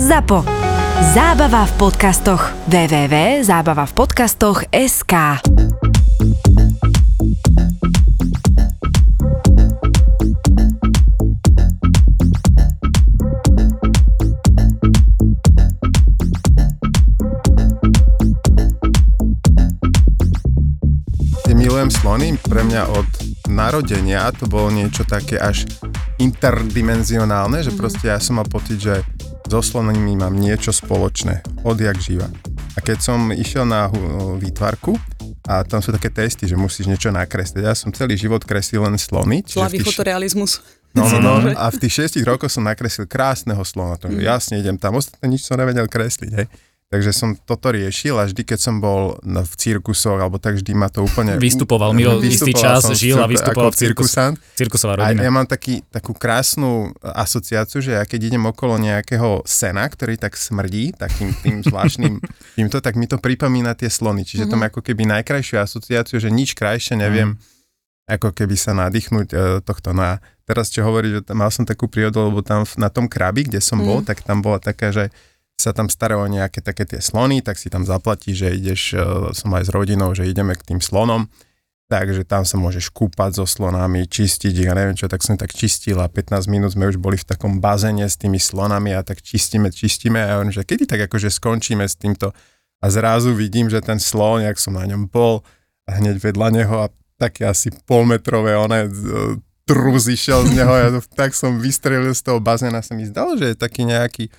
ZAPO. Zábava v podcastoch. www.zábavavpodcastoch.sk milujem slony, pre mňa od narodenia to bolo niečo také až interdimenzionálne, že proste ja som mal pocit, že so slonmi mám niečo spoločné, odjak živa. A keď som išiel na výtvarku, a tam sú také testy, že musíš niečo nakresliť. Ja som celý život kreslil len slony. Slavý tých- fotorealizmus. No, no, no, a v tých šiestich rokoch som nakreslil krásneho slona, to, že jasne idem tam, ostatné nič som nevedel kresliť, hej. Takže som toto riešil a vždy, keď som bol v cirkusoch, alebo tak vždy ma to úplne... Vystupoval, Miro istý čas som žil a vystupoval v cirkus. Cirkusová A rodina. ja mám taký, takú krásnu asociáciu, že ja keď idem okolo nejakého sena, ktorý tak smrdí, takým tým zvláštnym týmto, tak mi to pripomína tie slony. Čiže to má ako keby najkrajšiu asociáciu, že nič krajšie neviem, ako keby sa nadýchnuť e, tohto. No a teraz čo hovorí, že tam, mal som takú prírodu, lebo tam na tom krabi, kde som bol, tak tam bola taká, že sa tam staralo o nejaké také tie slony, tak si tam zaplatí, že ideš, e, som aj s rodinou, že ideme k tým slonom, takže tam sa môžeš kúpať so slonami, čistiť ich a neviem čo, tak som tak čistil a 15 minút sme už boli v takom bazéne s tými slonami a tak čistíme, čistíme a ja že kedy tak akože skončíme s týmto? A zrazu vidím, že ten slon, jak som na ňom bol a hneď vedľa neho a také asi polmetrové one e, trus išiel z neho, ja tak som vystrelil z toho bazéna, sa mi zdalo, že je taký nejaký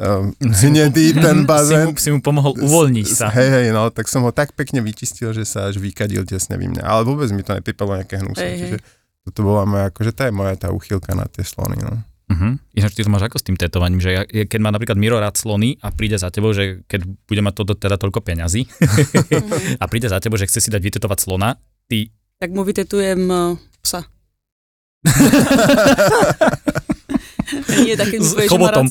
um, hnedý ten Si bazén. mu, si mu pomohol uvoľniť sa. Hej, hej, no, tak som ho tak pekne vyčistil, že sa až vykadil tesne vy mňa. Ale vôbec mi to nepripadlo nejaké hnusné. Hej. Čiže toto bola moja, akože to je moja tá uchylka na tie slony, no. Uh-huh. Ináč ty to máš ako s tým tetovaním, že ja, keď má napríklad Miro rád slony a príde za tebou, že keď bude mať toto teda toľko peňazí a príde za tebou, že chce si dať vytetovať slona, ty Tak mu vytetujem uh, psa. Nie, tak keď mi S povieš, že rád...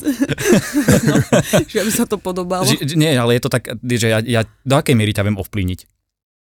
no, že aby sa to podobalo. Že, nie, ale je to tak, že ja, ja do akej miery ťa viem ovplyvniť?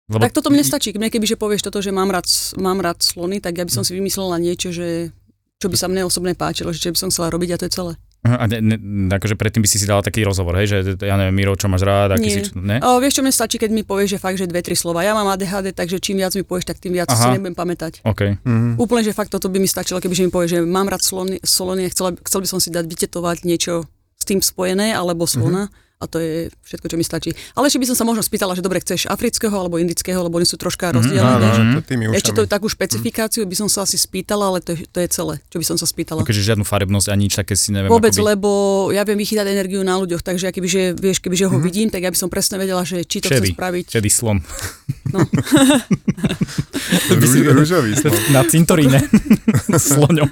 Lebo, Tak toto mne stačí. Mne keby, že povieš toto, že mám rád, mám rád slony, tak ja by som Hm. si vymyslela niečo, že čo by sa mne osobne páčilo, že čo by som chcela robiť a to je celé. A ne, ne, akože predtým by si si dala taký rozhovor, hej, že ja neviem, Miro, čo máš rád, aký Nie. si, čo, ne? O, vieš čo, mne stačí, keď mi povieš, že fakt, že dve, tri slova. Ja mám ADHD, takže čím viac mi povieš, tak tým viac Aha. si nebudem pamätať. OK. Mm-hmm. Úplne, že fakt toto by mi stačilo, keby že mi povieš, že mám rád slony, slony a chcel, chcel by som si dať vytetovať niečo s tým spojené, alebo slona. A to je všetko, čo mi stačí. Ale ešte by som sa možno spýtala, že dobre, chceš afrického alebo indického, lebo oni sú troška rozdielne. Áno, vieš. áno, to tými Ešte to takú špecifikáciu by som sa asi spýtala, ale to je, to je celé, čo by som sa spýtala. Akože žiadnu farebnosť ani nič také si neviem. Vôbec, akoby, lebo ja viem vychytať energiu na ľuďoch, takže kebyže, vieš, kebyže ho vidím, tak ja by som presne vedela, že či to Šedý. chce spraviť. Šedý slon. No. Rúž, rúžový slon. Na cintoríne. Sloňom.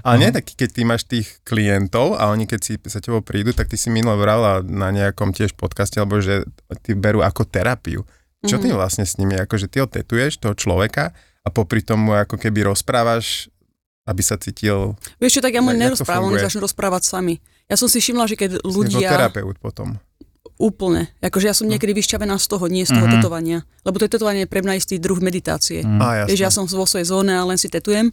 Ale nie taký, keď ty máš tých klientov a oni keď si sa tebou prídu, tak ty si minule vrala na nejakom tiež podcaste, alebo že ty berú ako terapiu. Čo ty vlastne s nimi, akože ty ho tetuješ, toho človeka a popri tomu ako keby rozprávaš, aby sa cítil Vieš čo, tak ja mu nerozprávam, oni začnú rozprávať sami. Ja som si všimla, že keď ľudia... terapeut potom. Úplne. Akože ja som niekedy vyšťavená z toho, nie z toho Mhm. tetovania. Lebo to tetovanie je pre mňa istý druh meditácie. Mm. Vieš, ja som vo svojej zóne a len si tetujem,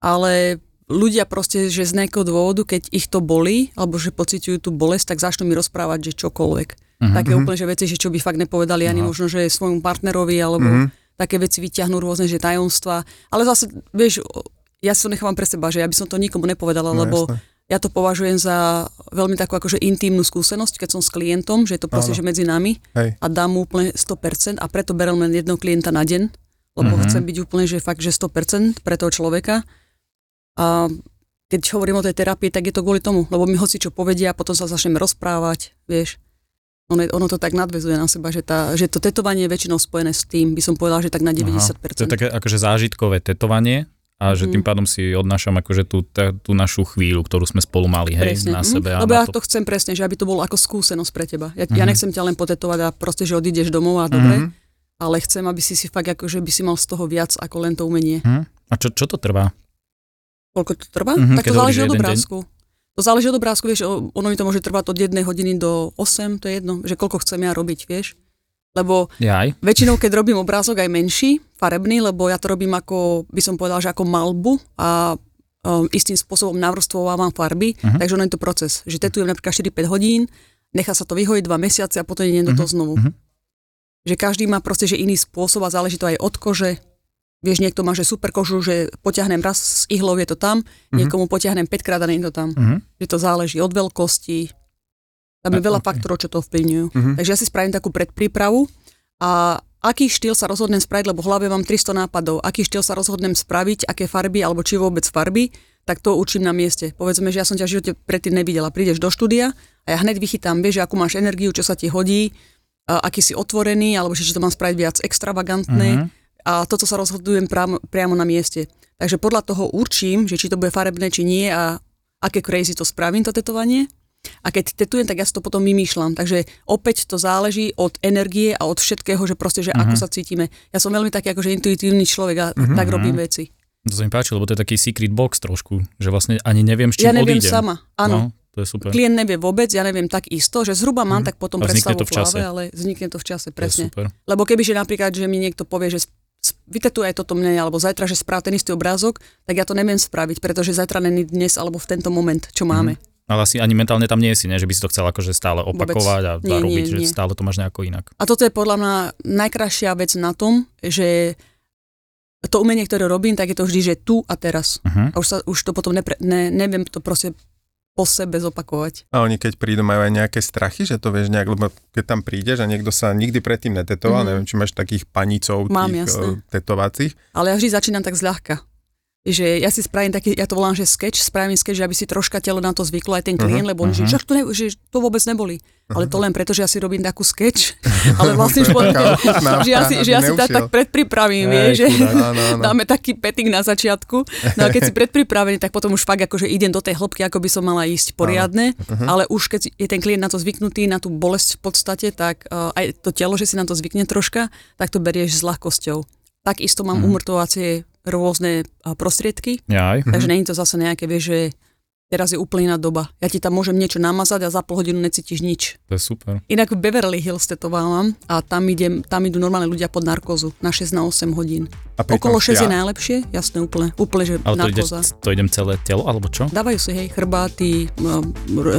ale ľudia proste, že z nejakého dôvodu, keď ich to bolí, alebo že pociťujú tú bolesť, tak začnú mi rozprávať, že čokoľvek. Mhm. Také úplne, že veci, že čo by fakt nepovedali ani Aha. možno, že svojmu partnerovi, alebo Mhm. také veci vyťahnú rôzne, že tajomstva. Ale zase, vieš, ja si to nechávam pre seba, že ja by som to nikomu nepovedala, No, lebo jasné. ja to považujem za veľmi takú akože intímnu skúsenosť, keď som s klientom, že je to proste, Áno. že medzi nami Hej. a dám mu úplne 100% a preto berem len jedného klienta na deň, lebo Mhm. chcem byť úplne, že fakt, že 100% pre toho človeka. A keď hovorím o tej terapii, tak je to kvôli tomu, lebo mi hoci čo povedia, potom sa začneme rozprávať, vieš. Ono, je- ono to tak nadvezuje na seba, že, tá, že to tetovanie je väčšinou spojené s tým, by som povedala, že tak na 90%. To je také akože zážitkové tetovanie a že Mhm. tým pádom si odnášam akože tú, tá- tú našu chvíľu, ktorú sme spolu mali, hej, Presne. na Mhm. sebe. Lebo ja to, to chcem presne, že aby to bolo ako skúsenosť pre teba. Ja, ja Mhm. nechcem ťa len potetovať a proste, že odídeš domov a dobre, Mhm. ale chcem, aby si si fakt akože by si mal z toho viac ako len to umenie. Hm? A čo, čo to trvá? Koľko to trvá? Mhm, tak to záleží od deň. obrázku. To záleží od obrázku, vieš, ono mi to môže trvať od jednej hodiny do 8, to je jedno, že koľko chcem ja robiť, vieš. Lebo Jaj. väčšinou, keď robím obrázok aj menší, farebný, lebo ja to robím ako, by som povedal, že ako malbu a um, istým spôsobom navrstvovávam farby, uh-huh. takže ono je to proces, že tetujem napríklad 4-5 hodín, nechá sa to vyhojiť 2 mesiace a potom idem do toho znovu. Uh-huh. Že každý má proste že iný spôsob a záleží to aj od kože, Vieš, niekto má, že super kožu, že potiahnem raz s ihlou, je to tam, uh-huh. niekomu potiahnem 5 krát a nie je to tam. Uh-huh. Že to záleží od veľkosti. Tam je veľa okay. faktorov, čo to ovplyvňujú. Uh-huh. Takže ja si spravím takú predprípravu a aký štýl sa rozhodnem spraviť, lebo v hlave mám 300 nápadov, aký štýl sa rozhodnem spraviť, aké farby, alebo či vôbec farby, tak to učím na mieste. Povedzme, že ja som ťa v živote predtým nevidela. Prídeš do štúdia a ja hneď vychytám, vieš, akú máš energiu, čo sa ti hodí, aký si otvorený, alebo že to mám spraviť viac extravagantné. Uh-huh a toto sa rozhodujem priamo, priamo na mieste. Takže podľa toho určím, že či to bude farebné, či nie a aké crazy to spravím, to tetovanie. A keď tetujem, tak ja si to potom vymýšľam. Takže opäť to záleží od energie a od všetkého, že proste, že uh-huh. ako mhm. sa cítime. Ja som veľmi taký akože intuitívny človek a uh-huh. tak robím veci. To sa mi páči, lebo to je taký secret box trošku, že vlastne ani neviem, s čím Ja neviem odídem. sama, áno. No, to je super. Klient nevie vôbec, ja neviem tak isto, že zhruba mám mm. tak potom predstavu v hlave, ale vznikne to v čase, presne. super. Lebo kebyže napríklad, že mi niekto povie, že vytetuje aj toto mne, alebo zajtra, že správ ten istý obrázok, tak ja to neviem spraviť, pretože zajtra není dnes alebo v tento moment, čo máme. Mm-hmm. Ale asi ani mentálne tam nie si, ne? že by si to chcel akože stále opakovať a nie, robiť, nie, nie. že stále to máš nejako inak. A toto je podľa mňa najkrajšia vec na tom, že to umenie, ktoré robím, tak je to vždy, že tu a teraz. Uh-huh. A už, sa, už to potom nepre, ne, neviem to proste po sebe zopakovať. A oni keď prídu, majú aj nejaké strachy, že to vieš nejak, lebo keď tam prídeš a niekto sa nikdy predtým netetoval, mm-hmm. neviem, či máš takých panicov Mám, tých jasné. Uh, tetovacích. Ale ja vždy začínam tak zľahka že ja si spravím taký, ja to volám, že sketch, spravím sketch, že aby si troška telo na to zvyklo aj ten klient, uh-huh, lebo on, uh-huh. že, to ne, že to vôbec neboli. Uh-huh. Ale to len preto, že ja si robím takú sketch, ale vlastne už potom, že ja si, že ja si tak, tak predpripravím, vie, že dáme taký petting na začiatku, no a keď si predpripravený, tak potom už fakt akože idem do tej hĺbky, ako by som mala ísť poriadne, uh-huh. ale už keď je ten klient na to zvyknutý, na tú bolesť v podstate, tak uh, aj to telo, že si na to zvykne troška, tak to berieš s ľahkosťou. Takisto mám uh-huh. umrtovacie rôzne prostriedky. Aj. Takže mm není to zase nejaké, vieš, že teraz je úplne iná doba. Ja ti tam môžem niečo namazať a za pol hodinu necítiš nič. To je super. Inak v Beverly Hills tetovávam a tam, idem, tam idú normálne ľudia pod narkózu na 6 na 8 hodín. A Okolo 6 je najlepšie, jasné, úplne, úplne že Ale to, ide, to idem celé telo, alebo čo? Dávajú si, hej, chrbáty,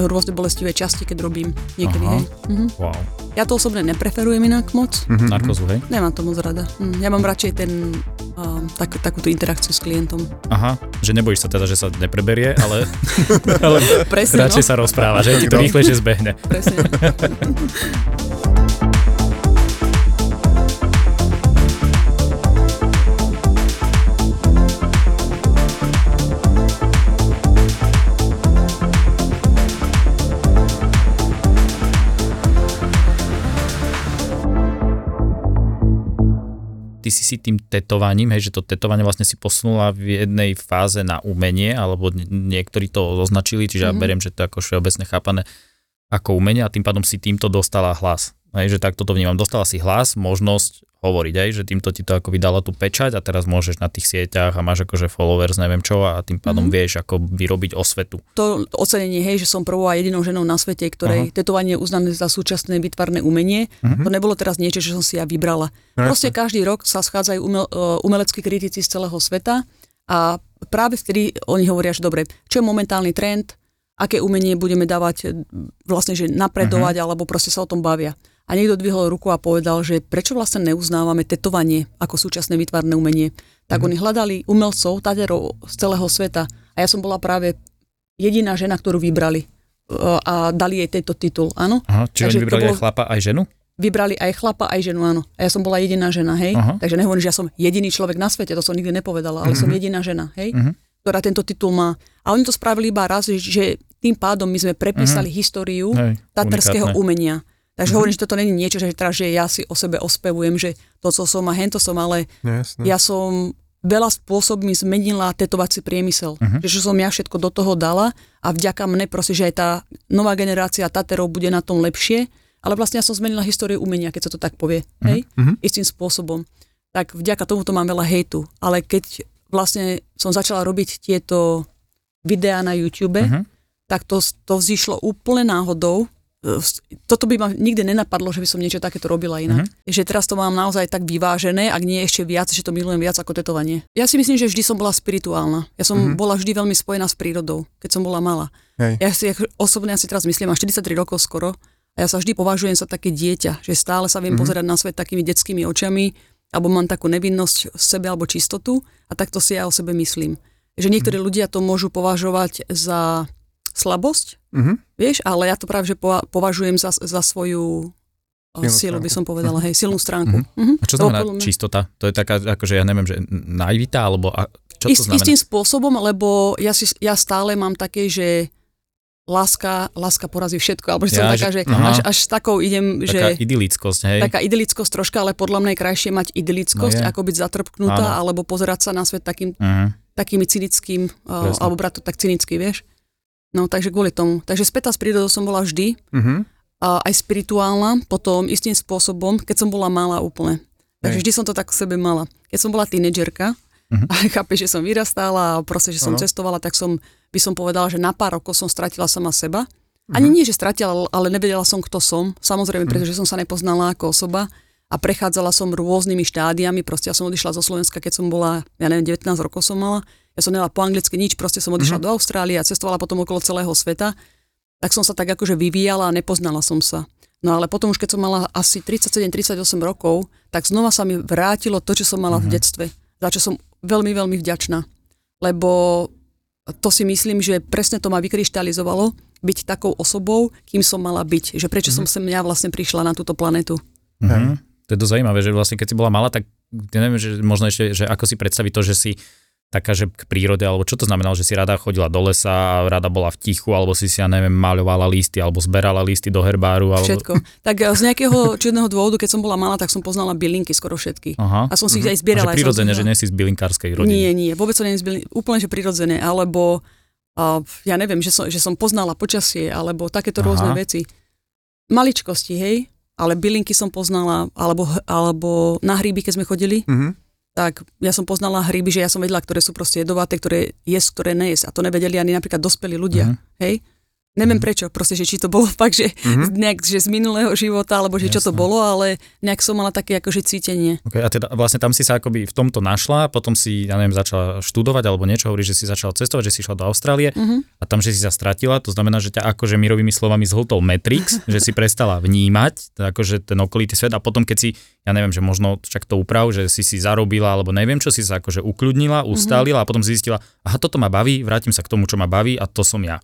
rôzne bolestivé časti, keď robím niekedy, Aha. hej. Mhm. Wow. Ja to osobne nepreferujem inak moc. Mm-hmm. Narkózu, hej? Nemám to moc rada. Hm, ja mám radšej ten, uh, tak, takúto interakciu s klientom. Aha, že nebojíš sa teda, že sa nepreberie, ale, ale Presne, radšej no. sa rozpráva, že ti to rýchlejšie zbehne. Presne. ty si si tým tetovaním, hej, že to tetovanie vlastne si posunula v jednej fáze na umenie, alebo niektorí to označili, čiže mm-hmm. ja beriem, že to je ako všeobecne chápané ako umenie a tým pádom si týmto dostala hlas. Hej, že takto to vnímam. Dostala si hlas, možnosť hovoriť, aj, že týmto ti to ako vydala tú pečať a teraz môžeš na tých sieťach a máš akože followers, neviem čo a tým pádom mm-hmm. vieš ako vyrobiť osvetu. To ocenenie, hej, že som prvou a jedinou ženou na svete, ktorej uh-huh. tetovanie je uznané za súčasné vytvarné umenie, uh-huh. to nebolo teraz niečo, čo som si ja vybrala. Uh-huh. Proste každý rok sa schádzajú umel, uh, umeleckí kritici z celého sveta a práve vtedy oni hovoria, že dobre, čo je momentálny trend, aké umenie budeme dávať vlastne, že napredovať, uh-huh. alebo proste sa o tom bavia a niekto dvihol ruku a povedal, že prečo vlastne neuznávame tetovanie ako súčasné vytvarné umenie. Tak mm. oni hľadali umelcov, taderov z celého sveta a ja som bola práve jediná žena, ktorú vybrali e, a dali jej tento titul, áno. Aha, čiže Takže oni vybrali bolo, aj chlapa, aj ženu? Vybrali aj chlapa, aj ženu, áno. A ja som bola jediná žena, hej. Aha. Takže nehovorím, že ja som jediný človek na svete, to som nikdy nepovedala, ale mm-hmm. som jediná žena, hej, mm-hmm. ktorá tento titul má. A oni to spravili iba raz, že tým pádom my sme prepísali mm-hmm. históriu hej, tatarského umenia. Takže mm-hmm. hovorím, že toto není niečo, že teraz, že ja si o sebe ospevujem, že to, co som a hento som, ale Jasne. ja som veľa spôsobmi zmenila tetovací priemysel. Uh-huh. Že som ja všetko do toho dala a vďaka mne proste, že aj tá nová generácia Taterov bude na tom lepšie, ale vlastne ja som zmenila históriu umenia, keď sa to tak povie, uh-huh. hej, uh-huh. istým spôsobom. Tak vďaka tomuto mám veľa hejtu, ale keď vlastne som začala robiť tieto videá na YouTube, uh-huh. tak to, to vzýšlo úplne náhodou, toto by ma nikdy nenapadlo, že by som niečo takéto robila inak. Uh-huh. Že teraz to mám naozaj tak vyvážené, ak nie ešte viac, že to milujem viac ako tetovanie. Ja si myslím, že vždy som bola spirituálna. Ja som uh-huh. bola vždy veľmi spojená s prírodou, keď som bola malá. Hej. Ja si osobne asi teraz myslím, mám 43 rokov skoro, a ja sa vždy považujem za také dieťa, že stále sa viem uh-huh. pozerať na svet takými detskými očami, alebo mám takú nevinnosť v sebe alebo čistotu a takto si ja o sebe myslím. Že niektorí uh-huh. ľudia to môžu považovať za slabosť, uh-huh. vieš, ale ja to práve že považujem za, za svoju silu, by som povedala, hej, silnú stránku. Uh-huh. Uh-huh. A čo znamená to, čistota? To je taká, akože ja neviem, že naivita, alebo a čo to Ist, znamená? Istým spôsobom, lebo ja, si, ja stále mám také, že láska, láska porazí všetko, alebo že ja, som taká, že, až, až s takou idem, taká že... idylickosť, hej? Taká idylickosť troška, ale podľa mňa je krajšie mať idylickosť, no ako byť zatrpknutá, Áno. alebo pozerať sa na svet takým, uh-huh. takými cynickým, uh, alebo brať to tak cynicky, vieš? No takže kvôli tomu. Takže spätá s prírodou som bola vždy. Uh-huh. A aj spirituálna, potom istým spôsobom, keď som bola malá úplne. Takže Hej. vždy som to tak v sebe mala. Keď som bola tínedžerka, uh-huh. a chápe, že som vyrastala a proste, že som uh-huh. cestovala, tak som, by som povedala, že na pár rokov som stratila sama seba. Ani uh-huh. nie, že stratila, ale nevedela som, kto som. Samozrejme, uh-huh. pretože som sa nepoznala ako osoba a prechádzala som rôznymi štádiami. Proste ja som odišla zo Slovenska, keď som bola, ja neviem, 19 rokov som mala ja som nemala po anglicky nič, proste som odišla mm-hmm. do Austrálie a cestovala potom okolo celého sveta, tak som sa tak akože vyvíjala a nepoznala som sa. No ale potom už keď som mala asi 37-38 rokov, tak znova sa mi vrátilo to, čo som mala mm-hmm. v mhm. detstve, za čo som veľmi, veľmi vďačná. Lebo to si myslím, že presne to ma vykryštalizovalo byť takou osobou, kým som mala byť. Že prečo mm-hmm. som sem ja vlastne prišla na túto planetu. Mm-hmm. To je to zaujímavé, že vlastne keď si bola malá, tak ja neviem, že možno ešte, že ako si predstaviť to, že si taká, že k prírode, alebo čo to znamenalo, že si rada chodila do lesa a rada bola v tichu, alebo si si, ja neviem, maľovala listy, alebo zberala listy do herbáru. Alebo... Všetko. Tak eh, z nejakého čudného dôvodu, keď som bola malá, tak som poznala bylinky skoro všetky. Aha. A som si ich mhm. aj zbierala. Takže prirodzene, že nie si z bylinkárskej rodiny. Nie, nie, vôbec to nie je bylin... úplne, že prirodzené, alebo uh, ja neviem, že som, že som poznala počasie, alebo takéto Aha. rôzne veci. Maličkosti, hej, ale bylinky som poznala, alebo, alebo na hríby, keď sme chodili. Mm-hmm tak ja som poznala hryby, že ja som vedela, ktoré sú proste jedovaté, ktoré jes, ktoré nejes. A to nevedeli ani napríklad dospelí ľudia. Uh-huh. Hej? Neviem mm. prečo, proste, že či to bolo fakt, že, mm-hmm. nejak, že z minulého života, alebo že Jasne. čo to bolo, ale nejak som mala také akože cítenie. Okay, a teda vlastne tam si sa akoby v tomto našla, potom si, ja neviem, začala študovať alebo niečo, hovorí, že si začala cestovať, že si išla do Austrálie mm-hmm. a tam, že si sa stratila, to znamená, že ťa akože mirovými slovami zhltol Matrix, že si prestala vnímať, akože ten okolitý svet a potom, keď si, ja neviem, že možno čak to uprav, že si si zarobila, alebo neviem čo, si sa akože ukľudnila, mhm. ustálila mm-hmm. a potom zistila, aha, toto ma baví, vrátim sa k tomu, čo ma baví a to som ja.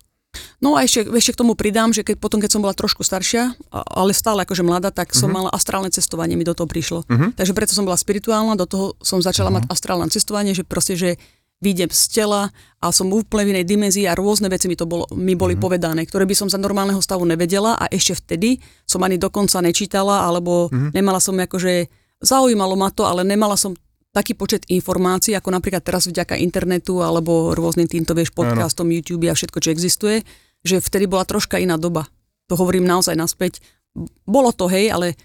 No a ešte, ešte k tomu pridám, že keď potom, keď som bola trošku staršia, ale stále akože mladá, tak som uh-huh. mala astrálne cestovanie, mi do toho prišlo. Uh-huh. Takže preto som bola spirituálna, do toho som začala uh-huh. mať astrálne cestovanie, že proste, že vyjdem z tela a som úplne v inej dimenzii a rôzne veci mi, to bolo, mi boli uh-huh. povedané, ktoré by som za normálneho stavu nevedela a ešte vtedy som ani dokonca nečítala, alebo uh-huh. nemala som akože, zaujímalo ma to, ale nemala som taký počet informácií, ako napríklad teraz vďaka internetu alebo rôznym týmto, vieš, podcastom, ano. YouTube a všetko, čo existuje, že vtedy bola troška iná doba. To hovorím naozaj naspäť. Bolo to, hej, ale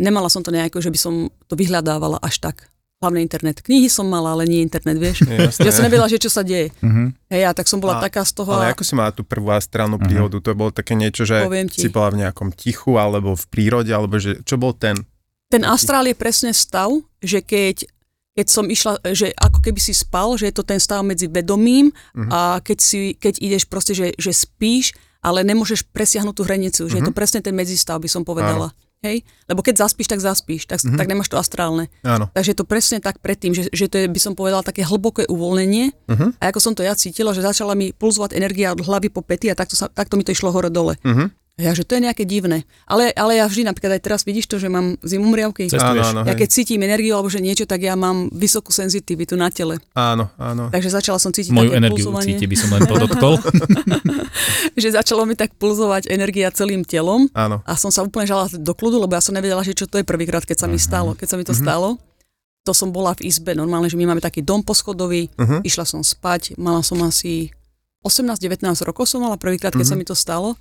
nemala som to nejako, že by som to vyhľadávala až tak. Hlavne internet. Knihy som mala, ale nie internet, vieš. Jasne. Ja som nevedela, že čo sa deje. Uh-huh. Hej, a tak som bola a, taká z toho. Ale ako si mala tú prvú astrálnu uh-huh. príhodu? To bolo také niečo, že si bola v nejakom tichu, alebo v prírode, alebo že čo bol ten? Ten astrál je presne stav, že keď keď som išla, že ako keby si spal, že je to ten stav medzi vedomím uh-huh. a keď, si, keď ideš proste, že, že spíš, ale nemôžeš presiahnuť tú hranicu, uh-huh. že je to mhm. presne ten medzistav, by som povedala. Áno. Hej? Lebo keď zaspíš, tak zaspíš, tak, uh-huh. tak nemáš to astrálne. Áno. Takže je to presne tak predtým, že, že to je, by som povedala, také hlboké uvoľnenie. Uh-huh. A ako som to ja cítila, že začala mi pulzovať energia od hlavy po pety a takto, sa, takto mi to išlo hore-dole. Uh-huh. Ja, že to je nejaké divné. Ale, ale ja vždy, napríklad aj teraz vidíš to, že mám zimomriavky. Áno, áno, ja keď cítim energiu alebo že niečo, tak ja mám vysokú senzitivitu na tele. Áno, áno. Takže začala som cítiť Moju také energiu pulzovanie. cíti, by som len podotkol. že začalo mi tak pulzovať energia celým telom. Áno. A som sa úplne žala do kľudu, lebo ja som nevedela, že čo to je prvýkrát, keď sa mi stalo. Keď sa mi to uh-huh. stalo, to som bola v izbe. Normálne, že my máme taký dom poschodový. Uh-huh. Išla som spať, mala som asi 18-19 rokov som mala prvýkrát, keď uh-huh. sa mi to stalo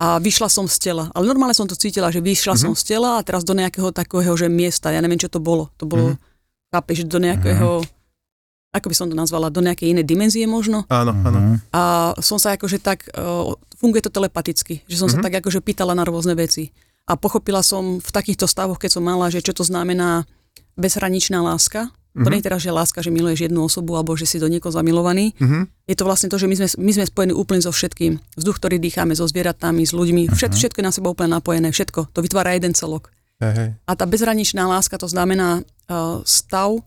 a vyšla som z tela. Ale normálne som to cítila, že vyšla uh-huh. som z tela a teraz do nejakého takého že miesta, ja neviem, čo to bolo. To bolo, uh-huh. chápeš, do nejakého, uh-huh. ako by som to nazvala, do nejakej inej dimenzie možno. Áno, áno. Mhm. A som sa akože tak, uh, funguje to telepaticky, že som mm-hmm. sa tak akože pýtala na rôzne veci. A pochopila som v takýchto stavoch, keď som mala, že čo to znamená bezhraničná láska. Mm-hmm. To nie je teraz, že láska, že miluješ jednu osobu alebo že si do niekoho zamilovaný. Mhm. Je to vlastne to, že my sme, my sme spojení úplne so všetkým. Vzduch, ktorý dýchame, so zvieratami, s ľuďmi, všet, všetko je na seba úplne napojené, všetko. To vytvára jeden celok. Hej. A tá bezhraničná láska to znamená uh, stav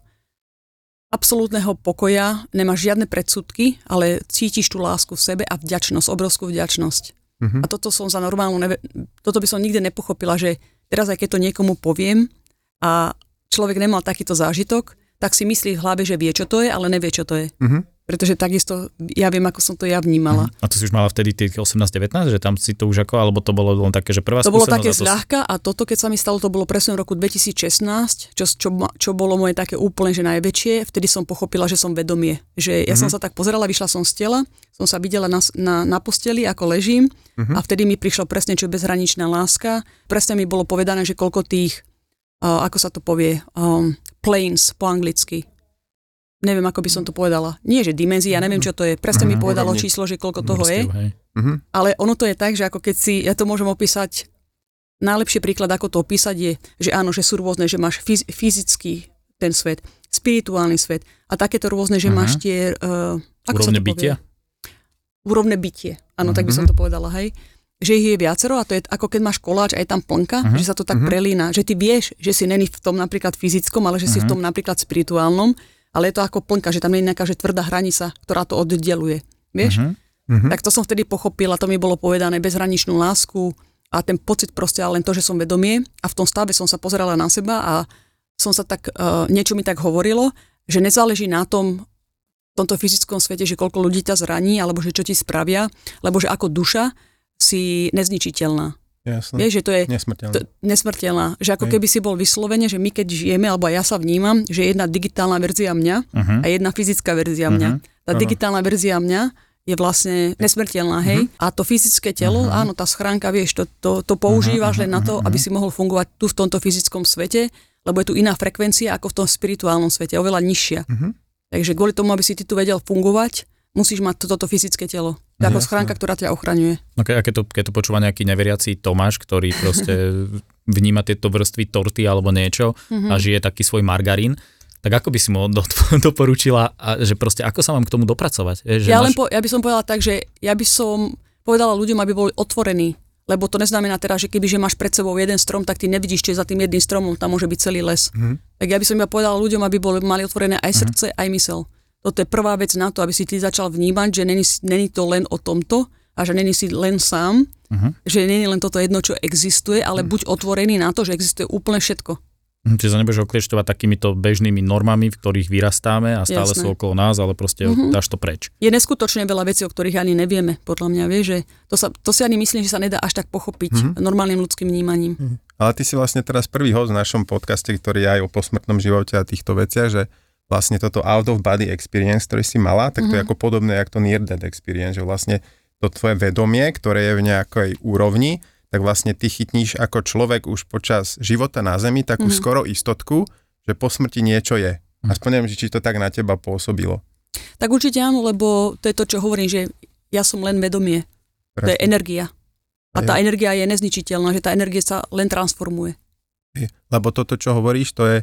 absolútneho pokoja, nemáš žiadne predsudky, ale cítiš tú lásku v sebe a vďačnosť, obrovskú vďačnosť. Mhm. A toto som za normálnu, neve- toto by som nikdy nepochopila, že teraz aj keď to niekomu poviem a človek nemal takýto zážitok, tak si myslí v hlave, že vie, čo to je, ale nevie, čo to je. Mhm. Pretože takisto, ja viem, ako som to ja vnímala. A to si už mala vtedy tých 18-19, že tam si to už ako, alebo to bolo len také, že prvá To bolo také a to... zľahka a toto, keď sa mi stalo, to bolo presne v roku 2016, čo, čo, čo bolo moje také úplne, že najväčšie. Vtedy som pochopila, že som vedomie. Že ja som sa tak pozerala, vyšla som z tela, som sa videla na, na, na posteli, ako ležím a vtedy mi prišlo presne, čo bezhraničná láska. Presne mi bolo povedané, že koľko tých, uh, ako sa to povie, um, planes po anglicky. Neviem, ako by som to povedala. Nie, že dimenzia, neviem, čo to je. Presne mi Mhm. povedalo Úrovni. číslo, že koľko toho je. Hej. Mhm. Ale ono to je tak, že ako keď si, ja to môžem opísať, najlepší príklad, ako to opísať je, že áno, že sú rôzne, že máš fyz, fyzický ten svet, spirituálny svet a takéto rôzne, že Mhm. máš tie... Uh, ako sa Úrovne to povie? bytia? Úrovne bytie, áno, tak by som to povedala, hej. Že ich je viacero a to je ako keď máš koláč a je tam plnka, Mhm. že sa to tak prelína, že ty vieš, že si není v tom napríklad fyzickom, ale že si v tom napríklad spirituálnom, ale je to ako plnka, že tam nie je nejaká že tvrdá hranica, ktorá to oddeluje. Vieš? Mhm. Mhm. Tak to som vtedy pochopila, to mi bolo povedané, bezhraničnú lásku a ten pocit proste, ale len to, že som vedomie a v tom stave som sa pozerala na seba a som sa tak, uh, niečo mi tak hovorilo, že nezáleží na tom, v tomto fyzickom svete, že koľko ľudí ťa zraní, alebo že čo ti spravia, lebo že ako duša si nezničiteľná. Jasné. Vieš, že to je Nesmrteľné. to, nesmrteľná. Že ako Hej. keby si bol vyslovene, že my keď žijeme, alebo ja sa vnímam, že je jedna digitálna verzia mňa Mhm. a jedna fyzická verzia mňa. Mhm. Tá Áno. digitálna verzia mňa je vlastne nesmrteľná, hej? A to fyzické telo, áno, tá schránka, vieš, to, to, to používaš len na to, aby si mohol fungovať tu v tomto fyzickom svete, lebo je tu iná frekvencia ako v tom spirituálnom svete, oveľa nižšia. Mhm. Takže kvôli tomu, aby si ty tu vedel fungovať, musíš mať toto fyzické telo. Je ako schránka, ktorá ťa ochraňuje. No ke- a keď to, keď to počúva nejaký neveriaci Tomáš, ktorý proste vníma tieto vrstvy torty alebo niečo Mhm. a žije taký svoj margarín, tak ako by si mu do, doporučila, a, že proste ako sa mám k tomu dopracovať? Je, že Ja, máš... len po, ja by som povedala tak, že ja by som povedala ľuďom, aby boli otvorení. Lebo to neznamená teraz, že keby že máš pred sebou jeden strom, tak ty nevidíš, čo je za tým jedným stromom, tam môže byť celý les. Mhm. Tak ja by som iba povedala ľuďom, aby boli, mali otvorené aj srdce, aj mysel. Toto je prvá vec na to, aby si ty začal vnímať, že není, není to len o tomto a že není si len sám, Mhm. že není len toto jedno, čo existuje, ale buď otvorený na to, že existuje úplne všetko. Hm, Čiže sa nebudeš okliešťovať takýmito bežnými normami, v ktorých vyrastáme a stále Jasné. sú okolo nás, ale proste Mhm. dáš to preč. Je neskutočne veľa vecí, o ktorých ani nevieme, podľa mňa, vieš, že to, sa, to si ani myslím, že sa nedá až tak pochopiť Mhm. normálnym ľudským vnímaním. Ale ty si vlastne teraz prvý host v našom podcaste, ktorý je aj o posmrtnom živote a týchto veciach, že vlastne toto out of body experience, ktorý si mala, tak to je ako podobné, jak to near death experience, že vlastne to tvoje vedomie, ktoré je v nejakej úrovni, tak vlastne ty chytníš ako človek už počas života na Zemi takú Mhm. skoro istotku, že po smrti niečo je. Aspoň neviem, či to tak na teba pôsobilo. Tak určite áno, lebo to je to, čo hovorím, že ja som len vedomie. To je Presne. energia. A tá energia je nezničiteľná, že tá energia sa len transformuje. Lebo toto, čo hovoríš, to je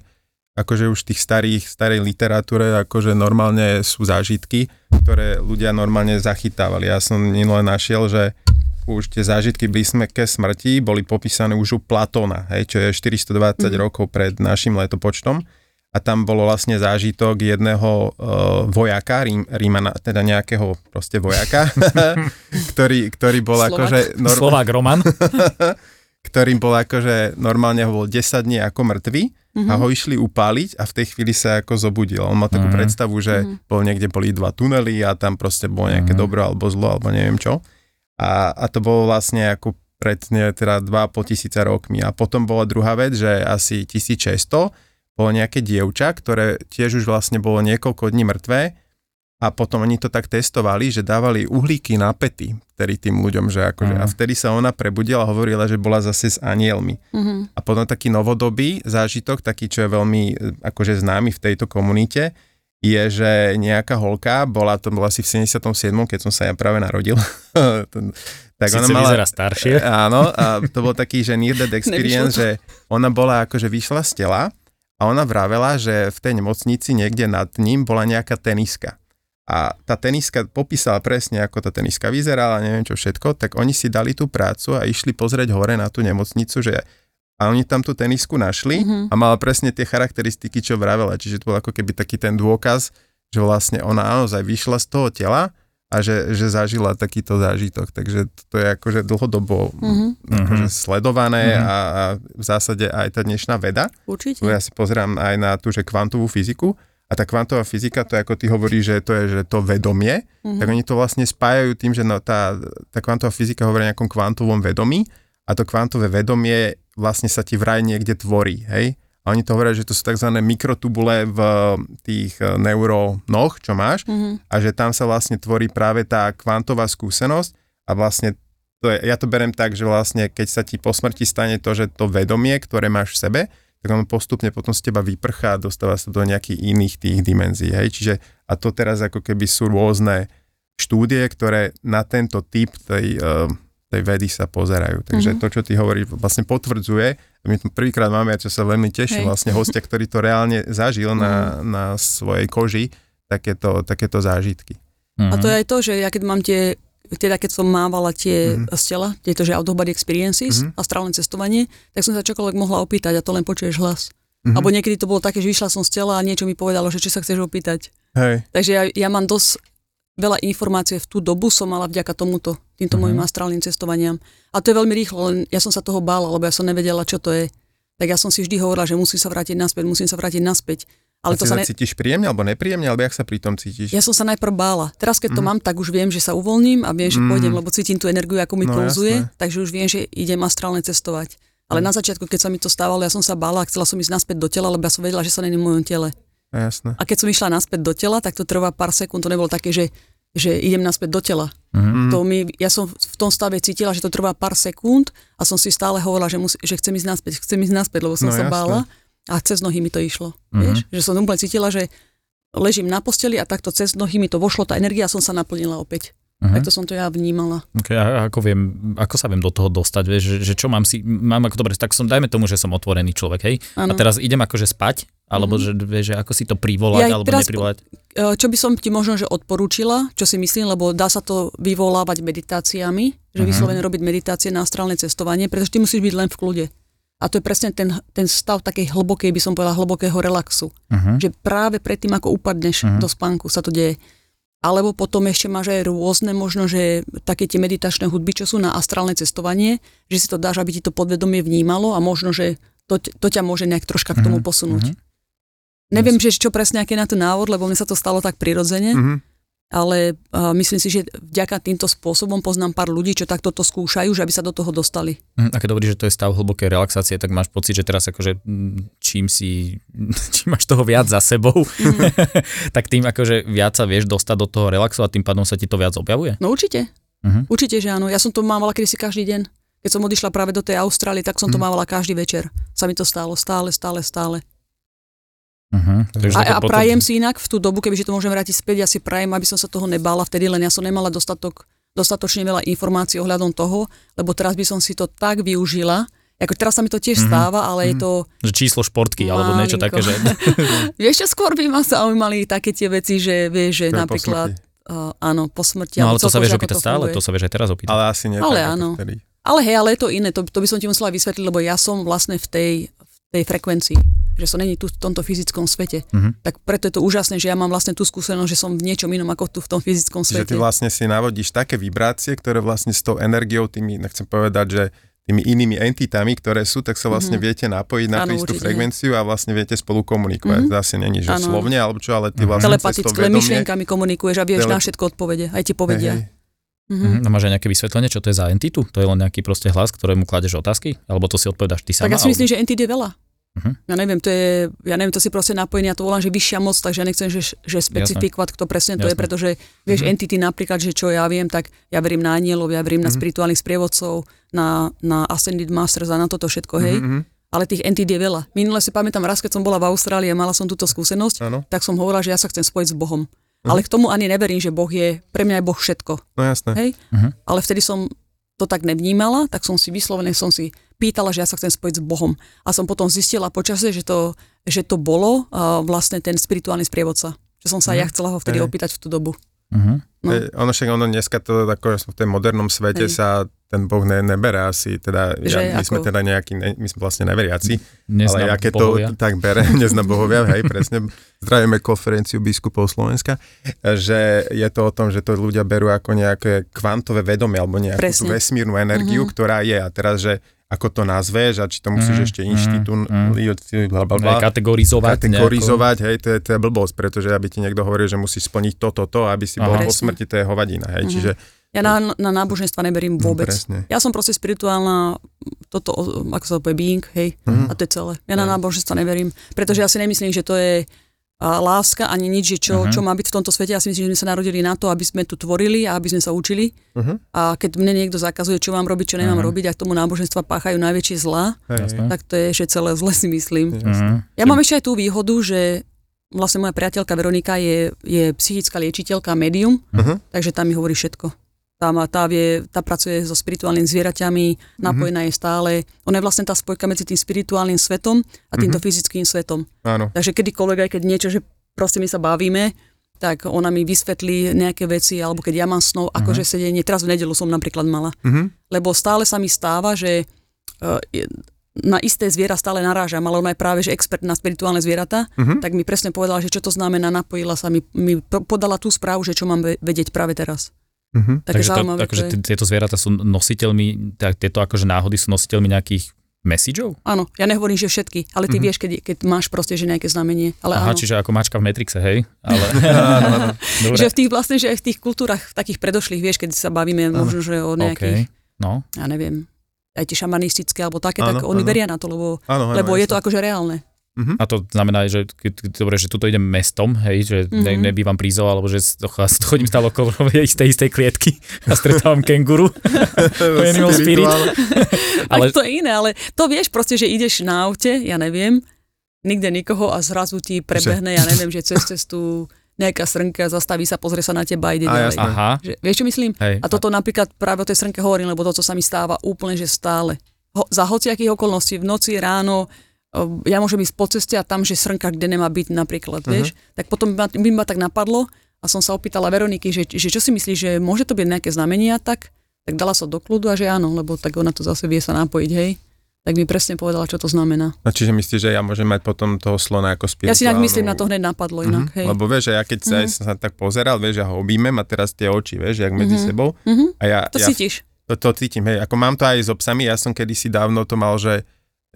akože už v tých starých, starej literatúre, akože normálne sú zážitky, ktoré ľudia normálne zachytávali. Ja som minule našiel, že už tie zážitky blízke smrti boli popísané už u Platóna, hej, čo je 420 Mhm. rokov pred našim letopočtom. A tam bolo vlastne zážitok jedného uh, vojaka, Rím, Rímana, teda nejakého proste vojaka, ktorý, ktorý bol Slovák. akože... norm- Slovák Roman, ktorým bol akože normálne ho bol 10 dní ako mŕtvy Mhm. a ho išli upáliť a v tej chvíli sa ako zobudil. On mal takú Mhm. predstavu, že Mhm. bol niekde, boli dva tunely a tam proste bolo nejaké Mhm. dobro alebo zlo alebo neviem čo. A, a to bolo vlastne ako pred ne, teda 2,5 tisíca rokmi. A potom bola druhá vec, že asi 1600 bolo nejaké dievča, ktoré tiež už vlastne bolo niekoľko dní mŕtvé a potom oni to tak testovali, že dávali uhlíky na pety vtedy tým ľuďom, že akože, Mhm. a vtedy sa ona prebudila a hovorila, že bola zase s anielmi. Mhm. A potom taký novodobý zážitok, taký, čo je veľmi e, akože známy v tejto komunite, je, že nejaká holka, bola to bola asi v 77., keď som sa ja práve narodil. tak Sice ona mala, vyzerá staršie. Áno, a to bol taký, že near death experience, že ona bola akože vyšla z tela a ona vravela, že v tej nemocnici niekde nad ním bola nejaká teniska. A tá teniska popísala presne, ako tá teniska vyzerala, neviem čo všetko, tak oni si dali tú prácu a išli pozrieť hore na tú nemocnicu, že a oni tam tú tenisku našli mm-hmm. a mala presne tie charakteristiky, čo vravela. Čiže to bol ako keby taký ten dôkaz, že vlastne ona naozaj vyšla z toho tela a že, že zažila takýto zážitok. Takže to je akože dlhodobo mm-hmm. akože sledované mm-hmm. a, a v zásade aj tá dnešná veda. Určite. Ja si pozerám aj na tú, že kvantovú fyziku a tá kvantová fyzika, to je ako ty hovorí, že to je že to vedomie, mm-hmm. tak oni to vlastne spájajú tým, že no, tá, tá kvantová fyzika hovorí o nejakom kvantovom vedomí a to kvantové vedomie vlastne sa ti vraj niekde tvorí, hej? A oni to hovoria, že to sú tzv. mikrotubule v tých eh, neurónoch, čo máš, mm-hmm. a že tam sa vlastne tvorí práve tá kvantová skúsenosť a vlastne to je, ja to berem tak, že vlastne keď sa ti po smrti stane to, že to vedomie, ktoré máš v sebe, tak ono postupne potom z teba vyprchá a dostáva sa do nejakých iných tých dimenzií. Hej? Čiže a to teraz ako keby sú rôzne štúdie, ktoré na tento typ tej uh, tej vedy sa pozerajú. Takže mm-hmm. to, čo ty hovoríš, vlastne potvrdzuje. My tu prvýkrát máme, čo sa veľmi teším, vlastne hostia, ktorý to reálne zažil mm-hmm. na, mhm. na svojej koži, takéto, takéto zážitky. Mm-hmm. A to je aj to, že ja keď mám tie teda keď som mávala tie mm-hmm. z tela, tieto že out of body experiences, mm-hmm. astrálne cestovanie, tak som sa čokoľvek mohla opýtať a to len počuješ hlas. Mm-hmm. Alebo niekedy to bolo také, že vyšla som z tela a niečo mi povedalo, že či sa chceš opýtať. Hej. Takže ja, ja mám dosť veľa informácií v tú dobu som mala vďaka tomuto, týmto mojim astrálnym cestovaniam. A to je veľmi rýchlo, len ja som sa toho bála, lebo ja som nevedela, čo to je. Tak ja som si vždy hovorila, že musím sa vrátiť naspäť, musím sa vrátiť naspäť. Ale a to sa ne... cítiš príjemne alebo nepríjemne, alebo jak sa pri tom cítiš? Ja som sa najprv bála. Teraz, keď mm. to mhm. mám, tak už viem, že sa uvoľním a viem, že mm. pôjdem, lebo cítim tú energiu, ako mi no, pulzuje, jasné. takže už viem, že idem astrálne cestovať. Ale mm. na začiatku, keď sa mi to stávalo, ja som sa bála a chcela som ísť naspäť do tela, lebo ja som vedela, že sa není v mojom tele. A, jasné. a keď som išla naspäť do tela, tak to trvá pár sekúnd, to nebolo také, že že idem naspäť do tela. Mm-hmm. To mi, ja som v tom stave cítila, že to trvá pár sekúnd a som si stále hovorila, že, mus, že chcem ísť naspäť, chcem ísť naspäť, lebo som no, sa jasné. bála a cez nohy mi to išlo. Mm-hmm. Vieš? Že som úplne cítila, že ležím na posteli a takto cez nohy mi to vošlo, tá energia som sa naplnila opäť. Uh-huh. Tak to som to ja vnímala. Okay, a ako, viem, ako sa viem do toho dostať, vieš, že, že čo mám si, mám ako dobre, tak som, dajme tomu, že som otvorený človek, hej, ano. a teraz idem akože spať, alebo uh-huh. že, vieš, že ako si to privolať, ja, alebo teraz, neprivolať. E, čo by som ti možno, že odporúčila, čo si myslím, lebo dá sa to vyvolávať meditáciami, že uh-huh. vyslovene robiť meditácie na astrálne cestovanie, pretože ty musíš byť len v kľude. A to je presne ten, ten stav takej hlbokej, by som povedala, hlbokého relaxu. Uh-huh. Že práve predtým, ako upadneš uh-huh. do spánku, sa to deje. Alebo potom ešte máš aj rôzne možno, že také tie meditačné hudby, čo sú na astrálne cestovanie, že si to dáš, aby ti to podvedomie vnímalo a možno, že to, to ťa môže nejak troška k tomu mhm, posunúť. Mm-hmm. Neviem, že čo presne, aký je na to návod, lebo mne sa to stalo tak prirodzene. Mm-hmm ale uh, myslím si, že vďaka týmto spôsobom poznám pár ľudí, čo takto to skúšajú, že aby sa do toho dostali. Mm, a keď hovoríš, že to je stav hlbokej relaxácie, tak máš pocit, že teraz akože mm, čím si, čím máš toho viac za sebou, mm. tak tým akože viac sa vieš dostať do toho relaxu a tým pádom sa ti to viac objavuje? No určite. Mm-hmm. Určite, že áno. Ja som to mávala kedysi každý deň. Keď som odišla práve do tej Austrálie, tak som to mm. mávala každý večer. Sa mi to stálo stále, stále, stále. Uh-huh. Takže a, a potom... prajem si inak v tú dobu, kebyže to môžem vrátiť späť, ja si prajem, aby som sa toho nebála vtedy, len ja som nemala dostatok, dostatočne veľa informácií ohľadom toho, lebo teraz by som si to tak využila, ako teraz sa mi to tiež uh-huh. stáva, ale uh-huh. je to... Že číslo športky, Malinko. alebo niečo také, že... vieš čo, skôr by ma zaujímali také tie veci, že vieš, že napríklad... Uh, áno, po smrti. No ale to sa vieš opýtať stále, to sa vieš aj teraz opýtať. Ale asi nie ale áno. Ale hej, ale je to iné, to, to by som ti musela vysvetliť, lebo ja som vlastne v tej, v tej frekvencii že som není tu v tomto fyzickom svete. Uh-huh. Tak preto je to úžasné, že ja mám vlastne tú skúsenosť, že som v niečom inom ako tu v tom fyzickom svete. Že ty vlastne si navodíš také vibrácie, ktoré vlastne s tou energiou, tými, nechcem povedať, že tými inými entitami, ktoré sú, tak sa vlastne mm-hmm. viete napojiť na tú istú frekvenciu a vlastne viete spolu komunikovať. Mm-hmm. Zase není, že ano. slovne alebo čo, ale ty mm-hmm. vlastne Telepatické myšlienkami komunikuješ a vieš Tele... na všetko odpovede, aj ti povedia. Hej, hej. Mm-hmm. No máš aj nejaké vysvetlenie, čo to je za entitu? To je len nejaký proste hlas, ktorému kladeš otázky? Alebo to si odpovedaš ty sama? Tak ja si myslím, alebo... že entit je veľa. Uh-huh. Ja neviem, to je, ja neviem, to si proste napojenie, ja to volám, že vyššia moc, takže ja nechcem, že, že specifikovať, kto presne to Jasne. je, pretože vieš, uh-huh. entity napríklad, že čo ja viem, tak ja verím na anielov, ja verím uh-huh. na spirituálnych sprievodcov, na, na Ascended Masters a na toto všetko, hej. Uh-huh. ale tých entít je veľa. Minule si pamätám raz, keď som bola v Austrálii a mala som túto skúsenosť, Áno. tak som hovorila, že ja sa chcem spojiť s Bohom. Ale k tomu ani neverím, že Boh je, pre mňa je Boh všetko. No jasné. Hej? Mhm. Ale vtedy som to tak nevnímala, tak som si vyslovene som si pýtala, že ja sa chcem spojiť s Bohom. A som potom zistila počasie, že to, že to bolo uh, vlastne ten spirituálny sprievodca. Že som sa Mhm. ja chcela ho vtedy Hej. opýtať v tú dobu. Uh-huh. No. E, Ono však, ono dneska to ako v tom modernom svete Hej. sa ten Boh ne, nebere asi, teda Že ja, my sme ako- teda nejakí, ne, my sme vlastne neveriaci, Neznám ale ja keď bohovia. to tak bere, neznám bohovia, hej, presne, zdravíme konferenciu biskupov Slovenska, že je to o tom, že to ľudia berú ako nejaké kvantové vedomie, alebo nejakú tú Presne. vesmírnu energiu, Mhm. ktorá je a teraz, že ako to nazveš a či to musíš Mhm, ešte inštitú, Aj bla, kategorizovať. kategorizovať, hej, to je, to je blbosť, pretože aby ti niekto hovoril, že musíš splniť toto, to, aby si bol Aha. po Presne. smrti, to je hovadina, hej, Mhm. čiže Ja na, na náboženstva neberím No, vôbec. presne. ja som proste spirituálna, toto, ako sa to povie, being, hej, Mhm. a to je celé. Ja na náboženstva neverím, pretože ja si nemyslím, že to je a láska ani nič, že čo, Mhm. čo má byť v tomto svete. Ja si myslím, že sme sa narodili na to, aby sme tu tvorili a aby sme sa učili. Mhm. A keď mne niekto zakazuje, čo mám robiť, čo nemám Mhm. robiť a k tomu náboženstva páchajú najväčšie zlá, hej, tak to je, že celé zle si myslím. Uh-huh. Ja mám ešte aj tú výhodu, že vlastne moja priateľka Veronika je, je psychická liečiteľka, médium, Mhm. takže tá mi hovorí všetko. Tá, má, tá, vie, tá pracuje so spirituálnymi zvieraťami, napojená je stále. Ona je vlastne tá spojka medzi tým spirituálnym svetom a týmto fyzickým svetom. Áno. Takže kedykoľvek, aj keď niečo, že proste my sa bavíme, tak ona mi vysvetlí nejaké veci, alebo keď ja mám snov, akože sedenie, teraz v nedelu som napríklad mala. Mhm. Lebo stále sa mi stáva, že uh, na isté zviera stále narážam, ale ona je práve že expert na spirituálne zvieratá, Mhm. tak mi presne povedala, že čo to znamená, napojila sa, mi, mi po- podala tú správu, že čo mám ve- vedieť práve teraz. Mhm. Také Takže, to, zaujímavé akože to t- tieto zvieratá sú nositeľmi, tak tieto akože náhody sú nositeľmi nejakých messageov? Áno, ja nehovorím, že všetky, ale ty Mhm. vieš, keď, keď máš proste že nejaké znamenie. Ale Aha, áno. čiže ako mačka v Matrixe, hej? Ale... Dobre. Že v tých vlastne, že aj v tých kultúrach, v takých predošlých, vieš, keď sa bavíme možno, že o nejakých, OK, no. ja neviem, aj tie šamanistické alebo také, tak Áno, oni áno. veria na to, lebo, Áno, áno, lebo je to akože reálne. Mhm. A to znamená, že keď, dobre, že tuto idem mestom, hej, že ne, Mhm. nebývam prízov, alebo že chodím stále okolo istej, istej klietky a stretávam kenguru. Animal Spirit. Ale... Ale- to je iné, ale to vieš proste, že ideš na aute, ja neviem, nikde nikoho a zrazu ti prebehne, ja neviem, že cez cestu nejaká srnka, zastaví sa, pozrie sa na teba a ide A ďalej. Aha, Že, vieš, čo myslím? hej. A toto napríklad práve o tej srnke hovorím, lebo to, co sa mi stáva úplne, že stále. Ho, za hociakých okolností, v noci, ráno, ja môžem ísť po ceste a tam, že srnka, kde nemá byť napríklad, vieš, tak potom by ma, by ma tak napadlo a som sa opýtala Veroniky, že, že čo si myslíš, že môže to byť nejaké znamenia, tak, tak dala sa do kľudu a že áno, lebo tak ona to zase vie sa napojiť, hej. Tak mi presne povedala, čo to znamená. No, čiže myslíš, že ja môžem mať potom toho slona ako spirituálnu... Ja si inak myslím, na to hneď napadlo inak, Mhm, hej. Lebo vieš, že ja keď sa, Mhm. som sa tak pozeral, vieš, ja ho objímem a teraz tie oči, vieš, jak medzi Mhm. sebou. Mhm, A ja, to ja cítiš. to, to cítim, hej, ako mám to aj so psami, ja som kedysi dávno to mal, že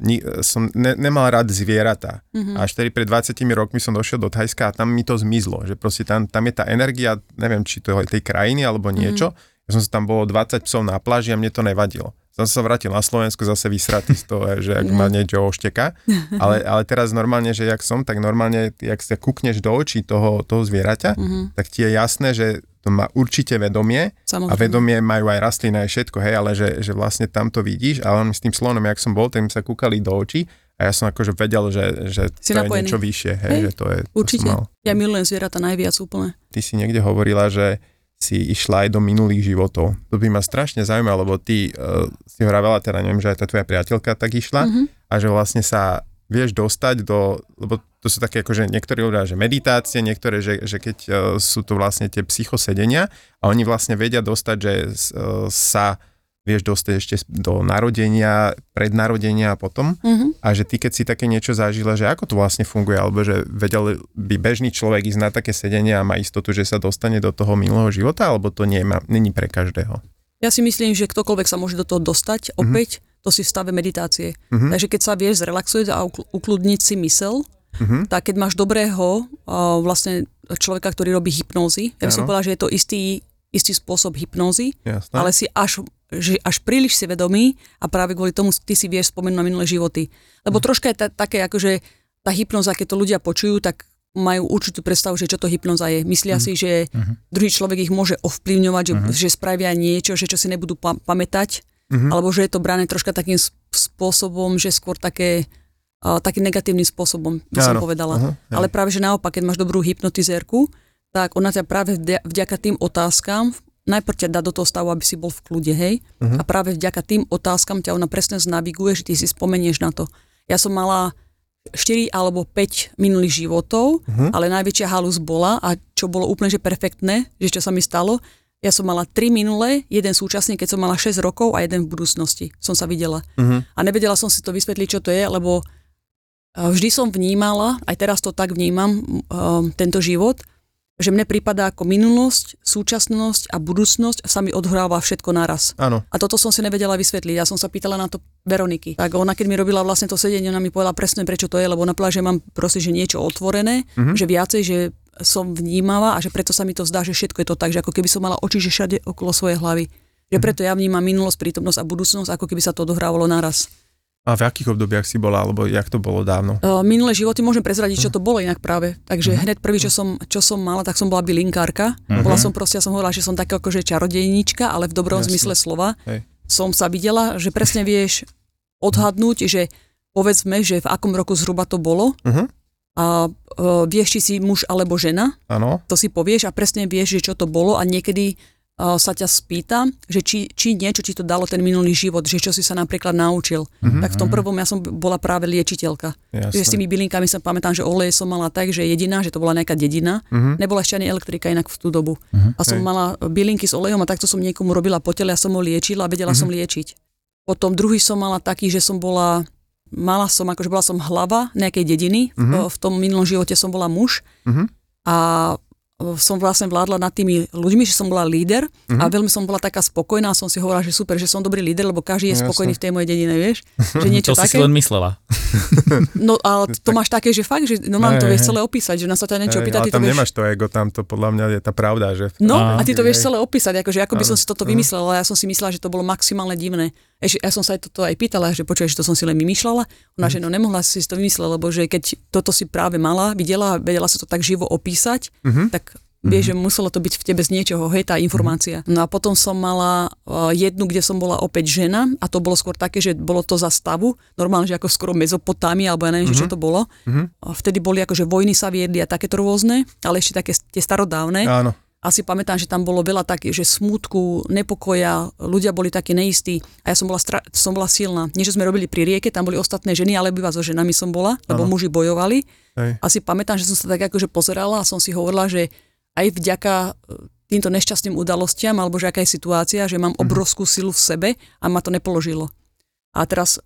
ni, som ne, nemal rád zvieratá. Mhm. A až tedy pred 20 rokmi som došiel do Thajska a tam mi to zmizlo, že proste tam, tam je tá energia, neviem, či to je tej krajiny alebo Mhm. niečo. Ja som sa tam bolo 20 psov na pláži a mne to nevadilo. Som sa vrátil na Slovensku zase vysratý z toho, že ak ma niečo ošteka. Ale, ale teraz normálne, že jak som, tak normálne, jak sa kúkneš do očí toho, toho zvieraťa, Mhm, tak ti je jasné, že to má určite vedomie samozrejme. a vedomie majú aj rastliny, aj všetko, hej, ale že, že vlastne tam to vidíš a on s tým slonom, jak som bol, tak sa kúkali do očí a ja som akože vedel, že, že Si to je napojený. niečo vyššie, hej, Hej, že to je, to určite. mal. Ja milujem zvieratá najviac úplne. Ty si niekde hovorila, že si išla aj do minulých životov. To by ma strašne zaujímalo, lebo ty uh, si hovorila, teda neviem, že aj tá tvoja priateľka tak išla Mhm. a že vlastne sa vieš dostať do, lebo to sú také akože niektorí ľudia, že meditácie, niektoré, že, že keď uh, sú to vlastne tie psychosedenia a oni vlastne vedia dostať, že uh, sa vieš dostať ešte do narodenia, prednarodenia a potom Mhm. a že ty keď si také niečo zažila, že ako to vlastne funguje, alebo že vedel by bežný človek ísť na také sedenie a má istotu, že sa dostane do toho minulého života, alebo to nie má, není pre každého. Ja si myslím, že ktokoľvek sa môže do toho dostať, opäť to si v stave meditácie. Mhm. Takže keď sa vieš zrelaxovať a ukl- ukludniť si mysel, Mhm. tak keď máš dobrého uh, vlastne človeka, ktorý robí hypnózy, ja by som povedala, že je to istý, istý spôsob hypnózy, Jasné. ale si až, že až príliš si vedomý a práve kvôli tomu ty si vieš spomenúť na minulé životy. Lebo troška je ta, také, akože tá hypnoza, keď to ľudia počujú, tak majú určitú predstavu, že čo to hypnoza je. Myslia si, že druhý človek ich môže ovplyvňovať, že, že spravia niečo, že čo si nebudú pa- pamätať, Mhm. alebo že je to brané troška takým spôsobom, že skôr také, uh, takým negatívnym spôsobom, by som Áno. povedala. Hej. Ale práve, že naopak, keď máš dobrú hypnotizérku, tak ona ťa práve vďa- vďaka tým otázkam, najprv ťa dá do toho stavu, aby si bol v kľude, hej? Mhm. A práve vďaka tým otázkam ťa ona presne znaviguje, že ty si spomenieš na to. Ja som mala 4 alebo 5 minulých životov, Mhm. ale najväčšia halus bola a čo bolo úplne že perfektné, že čo sa mi stalo, ja som mala 3 minulé, jeden súčasný, keď som mala 6 rokov a jeden v budúcnosti. Som sa videla. Mhm. A nevedela som si to vysvetliť, čo to je, lebo eh, vždy som vnímala, aj teraz to tak vnímam, eh, tento život, že mne prípada ako minulosť, súčasnosť a budúcnosť sa mi odhráva všetko naraz. Áno. A toto som si nevedela vysvetliť. Ja som sa pýtala na to Veroniky. Tak ona, keď mi robila vlastne to sedenie, ona mi povedala presne, prečo to je, lebo povedala, že mám proste, že niečo otvorené, Mhm. že viacej, že som vnímavá a že preto sa mi to zdá, že všetko je to tak, že ako keby som mala oči, že všade okolo svojej hlavy. Že preto ja vnímam minulosť, prítomnosť a budúcnosť, ako keby sa to odohrávalo naraz. A v akých obdobiach si bola, alebo jak to bolo dávno? Uh, minulé životy môžem prezradiť, čo to bolo inak práve. Takže hneď prvý, čo som, čo som mala, tak som bola bylinkárka. Mhm. Bola som proste, ja som hovorila, že som taká akože čarodejnička, ale v dobrom Jasne. zmysle slova. Hej. Som sa videla, že presne vieš odhadnúť, že povedzme, že v akom roku zhruba to bolo Mhm. a uh, vieš, či si muž alebo žena, Áno. to si povieš a presne vieš, že čo to bolo a niekedy sa ťa spýtam, že či, či niečo ti to dalo ten minulý život, že čo si sa napríklad naučil. Mhm. Tak v tom prvom ja som bola práve liečiteľka. Jasné. Že s tými bylinkami sa pamätám, že oleje som mala tak, že jediná, že to bola nejaká dedina. Mhm. Nebola ešte ani elektrika inak v tú dobu. Mhm. A som Hej. mala bylinky s olejom a takto som niekomu robila po tele a som ho liečila a vedela Mhm. som liečiť. Potom druhý som mala taký, že som bola, mala som, akože bola som hlava nejakej dediny. Mhm. V, v tom minulom živote som bola muž Mhm. a som vlastne vládla nad tými ľuďmi, že som bola líder Mhm. a veľmi som bola taká spokojná a som si hovorila, že super, že som dobrý líder, lebo každý je Jasné. spokojný v tej mojej dedine, vieš? Že niečo to si si také. len myslela. No ale to máš také, že fakt, že normálne to Hej, vieš celé opísať, že na sa ťa niečo opýta, ale ty to tam vieš... nemáš to ego, tam to podľa mňa je tá pravda, že... No a ty to vieš celé opísať, akože ako by som si toto Mhm. vymyslela, ja som si myslela, že to bolo maximálne divné. Ešte, ja som sa aj toto aj pýtala, že počuješ, že to som si len vymýšľala. Ona, Mhm. že no nemohla si to vymysleť, lebo že keď toto si práve mala, videla, vedela si to tak živo opísať, Mhm. Vieš, že muselo to byť v tebe z niečoho, hej, tá informácia. No a potom som mala uh, jednu, kde som bola opäť žena a to bolo skôr také, že bolo to za stavu, normálne, že ako skoro Mezopotámia, alebo ja neviem, že čo to bolo. Mhm. A vtedy boli akože vojny sa viedli a takéto rôzne, ale ešte také tie starodávne. Áno. A si pamätám, že tam bolo veľa také, že smútku, nepokoja, ľudia boli takí neistí a ja som bola, stra- som bola silná. Nie, že sme robili pri rieke, tam boli ostatné ženy, ale iba so ženami som bola, lebo Áno. muži bojovali. Hej. A si pamätám, že som sa tak akože pozerala a som si hovorila, že aj vďaka e, týmto nešťastným udalostiam, alebo že aká je situácia, že mám obrovskú silu v sebe a ma to nepoložilo. A teraz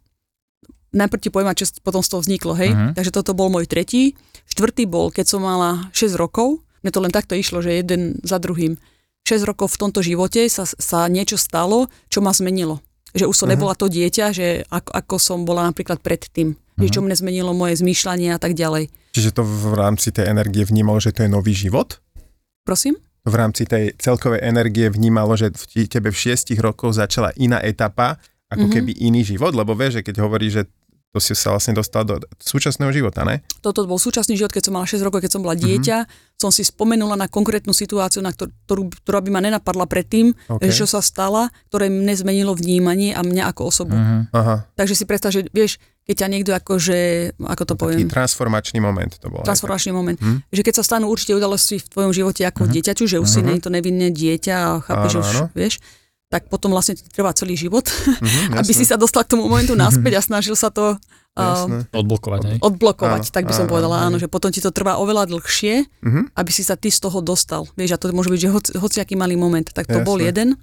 najprv ti poviem, čo potom z toho vzniklo, hej. Mhm. Takže toto bol môj tretí. Štvrtý bol, keď som mala 6 rokov, mne to len takto išlo, že jeden za druhým. 6 rokov v tomto živote sa, sa niečo stalo, čo ma zmenilo. Že už som Mhm. nebola to dieťa, že ako, ako som bola napríklad predtým. Že čo mne zmenilo moje zmýšľanie a tak ďalej. Čiže to v rámci tej energie vnímalo, že to je nový život? Prosím? v rámci tej celkovej energie vnímalo, že v tebe v šiestich rokoch začala iná etapa, ako Mhm. keby iný život, lebo vieš, že keď hovorí, že to si sa vlastne dostal do súčasného života, ne? Toto bol súčasný život, keď som mala 6 rokov, keď som bola Mhm. dieťa. Som si spomenula na konkrétnu situáciu, na ktor- ktorú, ktorá by ma nenapadla predtým, OK. že čo sa stala, ktoré mne zmenilo vnímanie a mňa ako osobu. Mhm. Aha, Takže si predstav, že vieš, keď ťa niekto akože, ako to taký poviem, transformačný moment to bol. transformačný moment, Hm? že keď sa stanú určite udalosti v tvojom živote ako dieťaťu, že už si Mhm. nie je to nevinné dieťa a chápeš, že Áno, už, áno. vieš, tak potom vlastne ti trvá celý život, Mhm, aby si sa dostal k tomu momentu naspäť a snažil sa to uh, Jasné. Odblokovať, hej? odblokovať, Áno, tak by som áno, povedala, hej. áno, že potom ti to trvá oveľa dlhšie, Mhm. aby si sa ty z toho dostal. Vieš, a to môže byť, že hoci, hociaký malý moment. Tak to Jasné. bol jeden.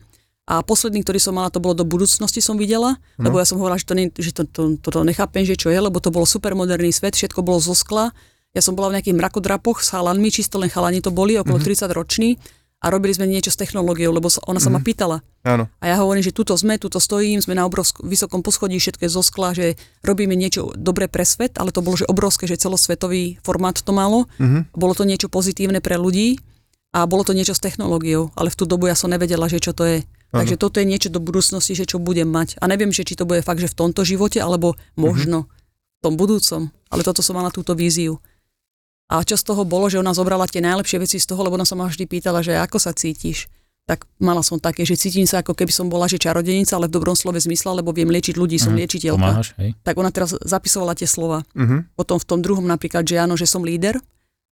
A posledný, ktorý som mala, to bolo do budúcnosti som videla, No. lebo ja som hovorila, že, to, nie, že to, to, to, to nechápem, že čo je, lebo to bolo super moderný svet, všetko bolo zo skla. Ja som bola v nejakých mrakodrapoch s chalanmi, čisto len chalani to boli, okolo Mhm. 30 roční a robili sme niečo s technológiou, lebo sa- ona sa ma Mhm. pýtala. Áno, A ja hovorím, že tuto sme, tuto stojím, sme na obrovskom, vysokom poschodí, všetko je zo skla, že robíme niečo dobré pre svet, ale to bolo že obrovské, že celosvetový formát to malo. Mhm. Bolo to niečo pozitívne pre ľudí a bolo to niečo s technológiou, ale v tú dobu ja som nevedela, že čo to je. Áno. Takže toto je niečo do budúcnosti, že čo budem mať. A neviem, že či to bude fakt, že v tomto živote, alebo možno v tom budúcom. Ale toto som mala túto víziu. A čo z toho bolo, že ona zobrala tie najlepšie veci z toho, lebo ona sa ma vždy pýtala, že ako sa cítiš. tak mala som také, že cítim sa ako keby som bola že čarodenica, ale v dobrom slove zmysle, lebo viem liečiť ľudí, som Mhm, liečiteľka. Pomáhaš, hej? Tak ona teraz zapisovala tie slova. Uh-huh. Potom v tom druhom napríklad, že áno, že som líder,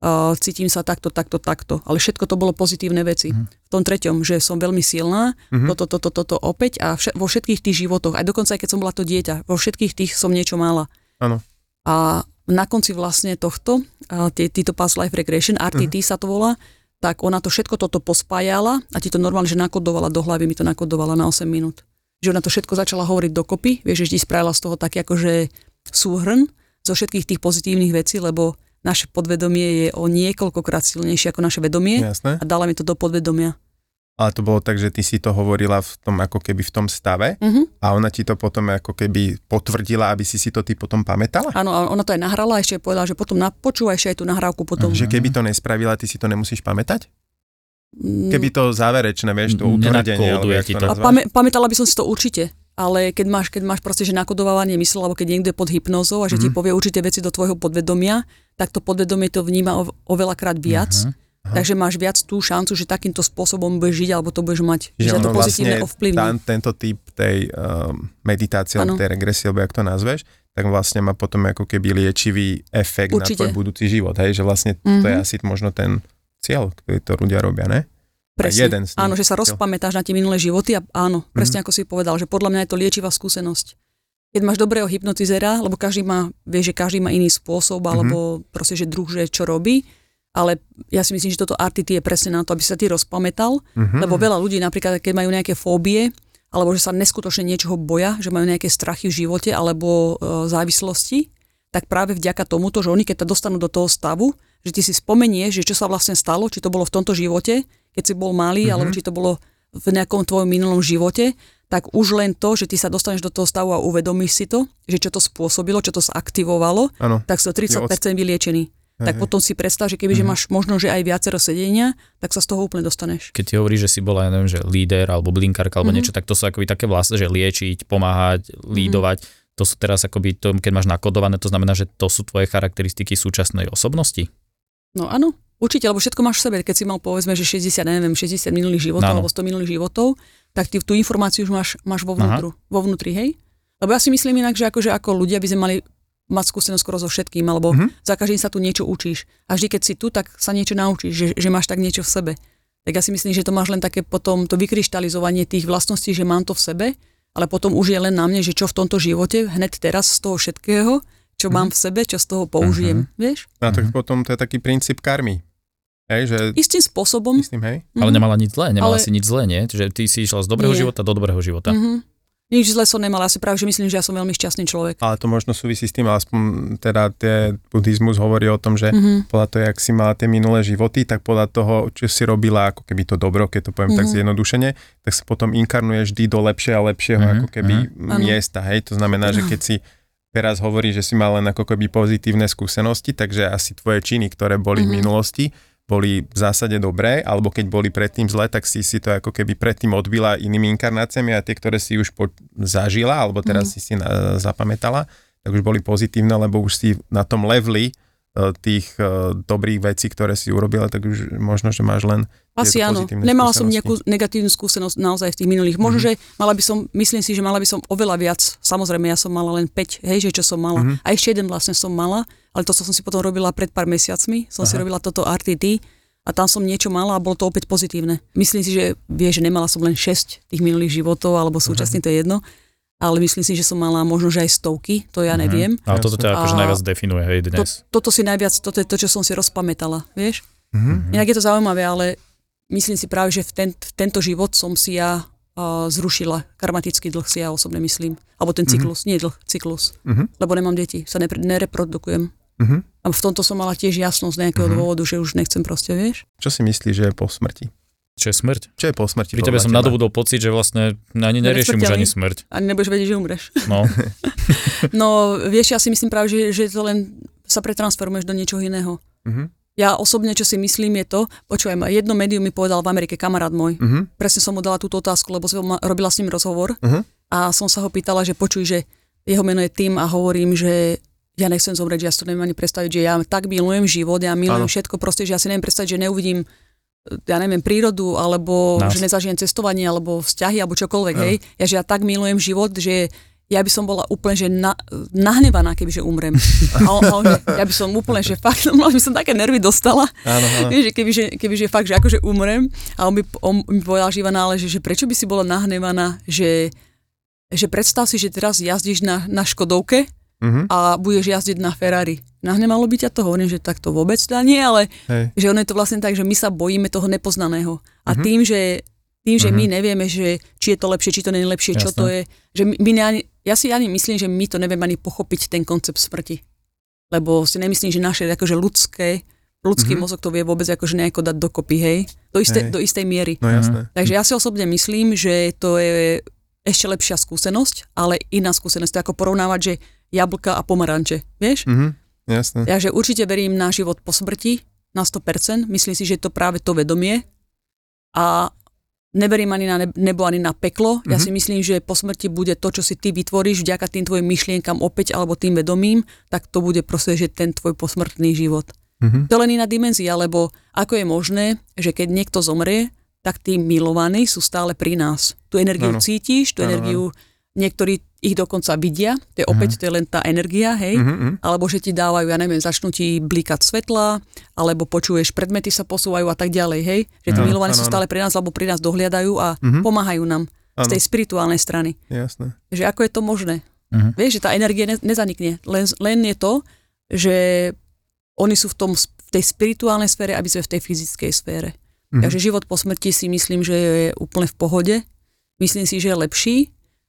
uh, cítim sa takto, takto, takto. Ale všetko to bolo pozitívne veci. Mhm. V tom treťom, že som veľmi silná, Mhm. toto, toto, toto opäť a vše, vo všetkých tých životoch, aj dokonca aj keď som bola to dieťa, vo všetkých tých som niečo mala. Áno. A na konci vlastne tohto, uh, tí, títo Past Life Regression, RTT Mhm. sa to volá, tak ona to všetko toto pospájala a ti to normálne, že nakodovala do hlavy, mi to nakodovala na 8 minút. Že ona to všetko začala hovoriť dokopy, vieš, že ti spravila z toho taký akože súhrn zo všetkých tých pozitívnych vecí, lebo naše podvedomie je o niekoľkokrát silnejšie ako naše vedomie Jasné. a dala mi to do podvedomia. Ale to bolo tak, že ty si to hovorila v tom, ako keby v tom stave Uh-huh. a ona ti to potom ako keby potvrdila, aby si si to ty potom pamätala? Áno, a ona to aj nahrala, ešte povedala, že potom na, počúvaj ešte aj tú nahrávku potom. Že keby to nespravila, ty si to nemusíš pamätať? Mm, Keby to záverečné, vieš, to utvrdenie, jak ti to to. A pamä, pamätala by som si to určite, ale keď máš, keď máš proste, že nakodovávanie mysle, alebo keď niekto je pod hypnózou a že ti Mhm. povie určité veci do tvojho podvedomia, tak to podvedomie to vníma o, oveľakrát viac. Mhm. Aha. Takže máš viac tú šancu, že takýmto spôsobom budeš žiť, alebo to budeš mať. Že to pozitívne vlastne ovplyvní. tá, tento typ tej um, meditácie, alebo tej regresie, alebo jak to nazveš, tak vlastne má potom ako keby liečivý efekt Určite. na tvoj budúci život, hej? že vlastne to je Mhm. asi možno ten cieľ, ktorý to ľudia robia, ne? Presne. jeden z nich. Áno, že sa rozpamätáš na tie minulé životy a áno, Mhm. presne ako si povedal, že podľa mňa je to liečivá skúsenosť. Keď máš dobrého hypnotizera, lebo každý má, vie, že každý má iný spôsob, Mhm. alebo proste, že druh, že čo robí, ale ja si myslím, že toto RTT je presne na to, aby sa ty rozpamätal, Mhm. lebo veľa ľudí napríklad, keď majú nejaké fóbie, alebo že sa neskutočne niečoho boja, že majú nejaké strachy v živote alebo e, závislosti, tak práve vďaka tomuto, že oni keď to dostanú do toho stavu, že ty si spomenieš, že čo sa vlastne stalo, či to bolo v tomto živote, keď si bol malý, Mhm. mm-hmm. alebo či to bolo v nejakom tvojom minulom živote, tak už len to, že ty sa dostaneš do toho stavu a uvedomíš si to, že čo to spôsobilo, čo to zaktivovalo, Áno. tak si o 30% vyliečený. Tak Hej. potom si predstav, že kebyže máš možno, že aj viacero sedenia, tak sa z toho úplne dostaneš. Keď ti hovorí, že si bola, ja neviem, že líder alebo blinkárka alebo Mhm. niečo, tak to sú akoby také vlastne, že liečiť, pomáhať, lídovať. To sú teraz akoby, to, keď máš nakodované, to znamená, že to sú tvoje charakteristiky súčasnej osobnosti. No áno, určite, lebo všetko máš v sebe. Keď si mal povedzme, že 60, neviem, 60 minulých životov Áno. alebo 100 minulých životov, tak ty tú informáciu už máš, máš vo, vnútru, vo vnútri, hej? Lebo ja si myslím inak, že akože ako ľudia by sme mali mať skúsenosť skoro so všetkým, alebo Mhm. za každým sa tu niečo učíš. A vždy, keď si tu, tak sa niečo naučíš, že, že máš tak niečo v sebe. Tak ja si myslím, že to máš len také potom to vykryštalizovanie tých vlastností, že mám to v sebe, ale potom už je len na mne, že čo v tomto živote, hneď teraz z toho všetkého, čo mám v sebe, čo z toho použijem, vieš? A tak potom to je taký princíp karmy. Hej, že Istým spôsobom. myslím, hej? Ale Mhm. nemala nič zlé, nemala Ale- si nič zlé, nie? Že ty si išla z dobrého Nie. života do dobrého života. Mhm. Nič zle som nemala, ja si práve, že myslím, že ja som veľmi šťastný človek. Ale to možno súvisí s tým, aspoň teda tie buddhizmus hovorí o tom, že Mhm. podľa toho, jak si mala tie minulé životy, tak podľa toho, čo si robila, ako keby to dobro, keď to poviem tak Mhm. zjednodušene, tak sa potom inkarnuješ vždy do lepšieho a lepšieho Mhm, ako keby Áno. miesta, hej? To znamená, že keď si teraz hovorí, že si mal len ako keby pozitívne skúsenosti, takže asi tvoje činy, ktoré boli v Mhm. minulosti, boli v zásade dobré, alebo keď boli predtým zle, tak si si to ako keby predtým odbila inými inkarnáciami a tie, ktoré si už po, zažila, alebo teraz Mhm. si si na, zapamätala, tak už boli pozitívne, lebo už si na tom leveli e, tých e, dobrých vecí, ktoré si urobila, tak už možno, že máš len Asi áno. Nemala som nejakú negatívnu skúsenosť naozaj v tých minulých. Možno, Mhm. že mala by som, myslím si, že mala by som oveľa viac. Samozrejme, ja som mala len 5, hej, že čo som mala. Mhm. A ešte jeden vlastne som mala, ale to, čo som si potom robila pred pár mesiacmi, som si Aha. robila toto RTT a tam som niečo mala a bolo to opäť pozitívne. Myslím si, že vie, že nemala som len 6 tých minulých životov, alebo súčasne to je jedno, ale myslím si, že som mala možno, že aj stovky, to ja neviem. Ale toto ťa akože najviac definuje, hej, To, dnes. toto si najviac, toto je to, čo som si rozpamätala, vieš? Mhm. Inak je to zaujímavé, ale myslím si práve, že v, ten, v tento život som si ja uh, zrušila. Karmatický dlh si ja osobne myslím. Alebo ten cyklus, nie dlh, cyklus. Mhm. Lebo nemám deti, sa nepre, nereprodukujem. Mhm. A v tomto som mala tiež jasnosť z nejakého Mhm. dôvodu, že už nechcem proste, vieš? Čo si myslíš, že je po smrti? Čo je smrť? Čo je po smrti? Pri tebe som teba? nadobudol pocit, že vlastne ani neriešim už ani smrť. A nebudeš vedieť, že umreš. No, No, vieš, ja si myslím práve, že, že to len sa pretransformuješ do niečoho iného. Mhm. Ja osobne, čo si myslím, je to, ma, jedno médium mi povedal v Amerike kamarát môj, Mhm. presne som mu dala túto otázku, lebo som robila s ním rozhovor Mhm. a som sa ho pýtala, že počuj, že jeho meno je Tim a hovorím, že ja nechcem zomrieť, že ja si to neviem ani predstaviť, že ja tak milujem život, ja milujem Áno. všetko, proste, že ja si neviem predstaviť, že neuvidím ja neviem, prírodu, alebo Nás. že nezažijem cestovanie, alebo vzťahy, alebo čokoľvek, Áno. hej. Ja, že ja tak milujem život, že ja by som bola úplne, že na, nahnevaná, kebyže umrem. A on, a on, ja by som úplne, že fakt, no, by som také nervy dostala. Áno, áno. Vieš, že kebyže, kebyže fakt, že akože umrem a on by, on mi povedal, že Ivana, ale že, že prečo by si bola nahnevaná, že, že predstav si, že teraz jazdíš na, na Škodovke Mhm. a budeš jazdiť na Ferrari. Nahnevalo by ťa to? Hovorím, že tak to vôbec teda nie, ale Hej. že ono je to vlastne tak, že my sa bojíme toho nepoznaného. A Mhm. tým, že, tým, že Mhm. my nevieme, že či je to lepšie, či to nie je lepšie, čo Jasné. to je, že my, my ne, ja si ani myslím, že my to nevieme ani pochopiť ten koncept smrti. Lebo si nemyslím, že naše akože ľudské, ľudský Mhm. mozog to vie vôbec akože nejako dať dokopy, hej? Do, isté, Hej. do istej miery. No jasné. Takže ja si osobne myslím, že to je ešte lepšia skúsenosť, ale iná skúsenosť. To je ako porovnávať, že jablka a pomaranče, vieš? Mhm. Jasné. Ja že určite verím na život po smrti na 100%, myslím si, že je to práve to vedomie a neverím ani na neb- nebo, ani na peklo. Ja Mhm. si myslím, že po smrti bude to, čo si ty vytvoríš vďaka tým tvojim myšlienkam opäť alebo tým vedomím, tak to bude proste, že ten tvoj posmrtný život. Mhm. To je len iná dimenzia, lebo ako je možné, že keď niekto zomrie, tak tí milovaní sú stále pri nás. Tu energiu Áno. cítiš, tú Áno, energiu niektorí ich dokonca vidia, to je opäť to je len tá energia, hej, Mhm, mhm. alebo že ti dávajú, ja neviem, začnú ti blikať svetla, alebo počuješ, predmety sa posúvajú a tak ďalej, hej, že tí milovaní sú stále pri nás, alebo pri nás dohliadajú a Mhm. pomáhajú nám z Áno, tej spirituálnej strany. jasné. Že ako je to možné? Mhm. Vieš, že tá energia ne, nezanikne, len, len je to, že oni sú v, tom, v tej spirituálnej sfére, aby sme v tej fyzickej sfére. Mhm. Takže život po smrti si myslím, že je úplne v pohode. Myslím si, že je lepší,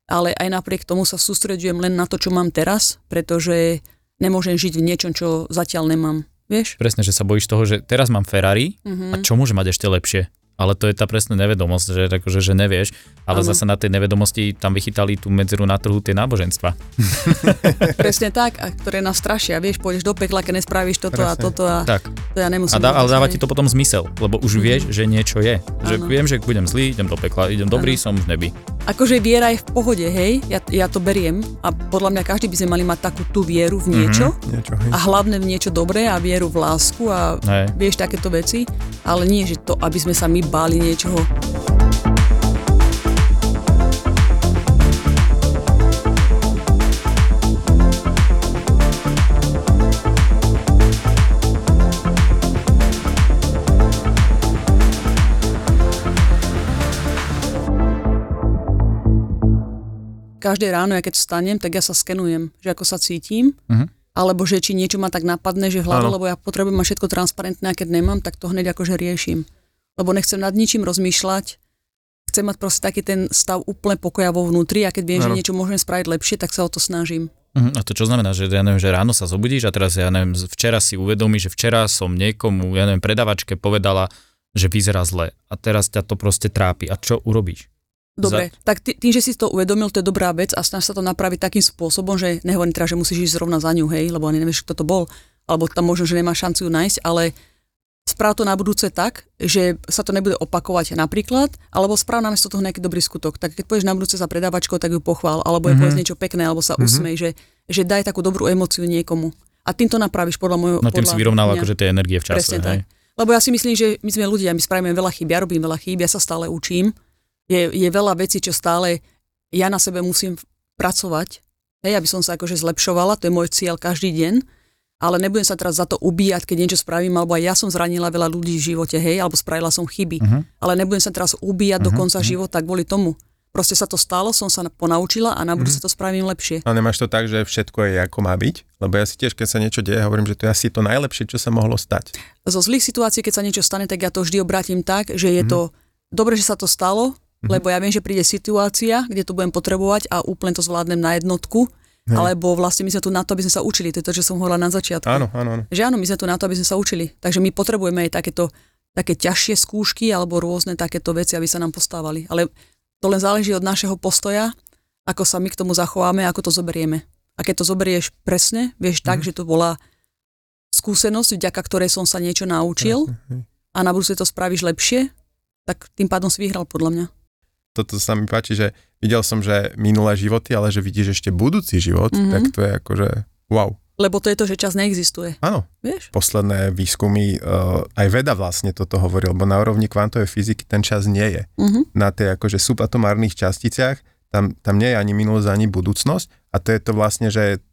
ale aj napriek tomu sa sústredujem len na to, čo mám teraz, pretože nemôžem žiť v niečom, čo zatiaľ nemám. Vieš? Presne, že sa bojíš toho, že teraz mám Ferrari a Mhm. čo môže mať ešte lepšie? Ale to je tá presná nevedomosť, že, akože, že nevieš, ale Áno. zase na tej nevedomosti tam vychytali tú medzeru na trhu tie náboženstva. Presne tak, a ktoré nás strašia. Vieš, pôjdeš do pekla, keď nespravíš toto a Presne. toto a Tak. to ja nemusím. A dá, ale dáva ti to potom zmysel, lebo už vieš, že niečo je. Že Áno. viem, že budem zlý, idem do pekla, idem dobrý, Áno. som v nebi. Akože viera je v pohode, hej, ja, ja to beriem a podľa mňa každý by sme mali mať takú tú vieru v niečo Niečo, hej. a hlavne v niečo dobré a vieru v lásku a Hej. vieš takéto veci, ale nie, že to, aby sme sa my báli niečoho. Každé ráno, ja keď vstanem, tak ja sa skenujem, že ako sa cítim, Mhm. alebo že či niečo ma tak napadne, že v hlave, lebo ja potrebujem mať všetko transparentné a keď nemám, tak to hneď akože riešim. Lebo nechcem nad ničím rozmýšľať, chcem mať proste taký ten stav úplne pokoja vo vnútri a keď viem, že niečo môžem spraviť lepšie, tak sa o to snažím. Mhm, A to čo znamená, že ja neviem, že ráno sa zobudíš a teraz ja neviem, včera si uvedomíš, že včera som niekomu, ja neviem, predavačke povedala, že vyzerá zle a teraz ťa to proste trápi. A čo urobíš? Dobre, tak ty, tým, že si to uvedomil, to je dobrá vec a snaž sa to napraviť takým spôsobom, že nehovorím teda, že musíš ísť zrovna za ňu, hej, lebo ani nevieš, kto to bol, alebo tam možno, že nemáš šancu ju nájsť, ale správ to na budúce tak, že sa to nebude opakovať napríklad, alebo správ namiesto toho nejaký dobrý skutok. Tak keď pôjdeš na budúce za predávačkou, tak ju pochvál, alebo je Mhm. povedz niečo pekné, alebo sa Mhm. usmej, že, že daj takú dobrú emóciu niekomu. A tým to napravíš podľa môjho No tým podľa si vyrovnal akože tie energie v čase. Presne hej? tak. Lebo ja si myslím, že my sme ľudia, my spravíme veľa chýb, ja robím veľa chýb, ja sa stále učím. Je, je veľa vecí, čo stále ja na sebe musím pracovať, hej, aby som sa akože zlepšovala, to je môj cieľ každý deň, ale nebudem sa teraz za to ubíjať, keď niečo spravím, alebo aj ja som zranila veľa ľudí v živote, hej, alebo spravila som chyby, Mhm. ale nebudem sa teraz ubíjať do Mhm, konca mhm. života kvôli tomu. Proste sa to stalo, som sa na- ponaučila a na budúce Mhm. to spravím lepšie. A nemáš to tak, že všetko je ako má byť? Lebo ja si tiež, keď sa niečo deje, hovorím, že to je asi to najlepšie, čo sa mohlo stať. zo zlých situácií, keď sa niečo stane, tak ja to vždy obrátim tak, že je Mhm. to dobre, že sa to stalo, Mhm. lebo ja viem, že príde situácia, kde to budem potrebovať a úplne to zvládnem na jednotku, Hej. alebo vlastne my sme tu na to, aby sme sa učili, to je to, čo som hovorila na začiatku. Áno, áno, áno. Že áno, my sme tu na to, aby sme sa učili, takže my potrebujeme aj takéto také ťažšie skúšky alebo rôzne takéto veci, aby sa nám postávali. Ale to len záleží od našeho postoja, ako sa my k tomu zachováme, ako to zoberieme. A keď to zoberieš presne, vieš tak, Mhm. že to bola skúsenosť, vďaka ktorej som sa niečo naučil, Jasne, a na budúce to spravíš lepšie, tak tým pádom si vyhral podľa mňa. Toto sa mi páči, že videl som, že minulé životy, ale že vidíš ešte budúci život, Mhm. tak to je akože wow. Lebo to je to, že čas neexistuje. Áno, Vieš? posledné výskumy, uh, aj veda vlastne toto hovorí, lebo na úrovni kvantovej fyziky ten čas nie je. Uh-huh. Na tej akože subatomárnych časticiach tam, tam nie je ani minulosť, ani budúcnosť a to je to vlastne, že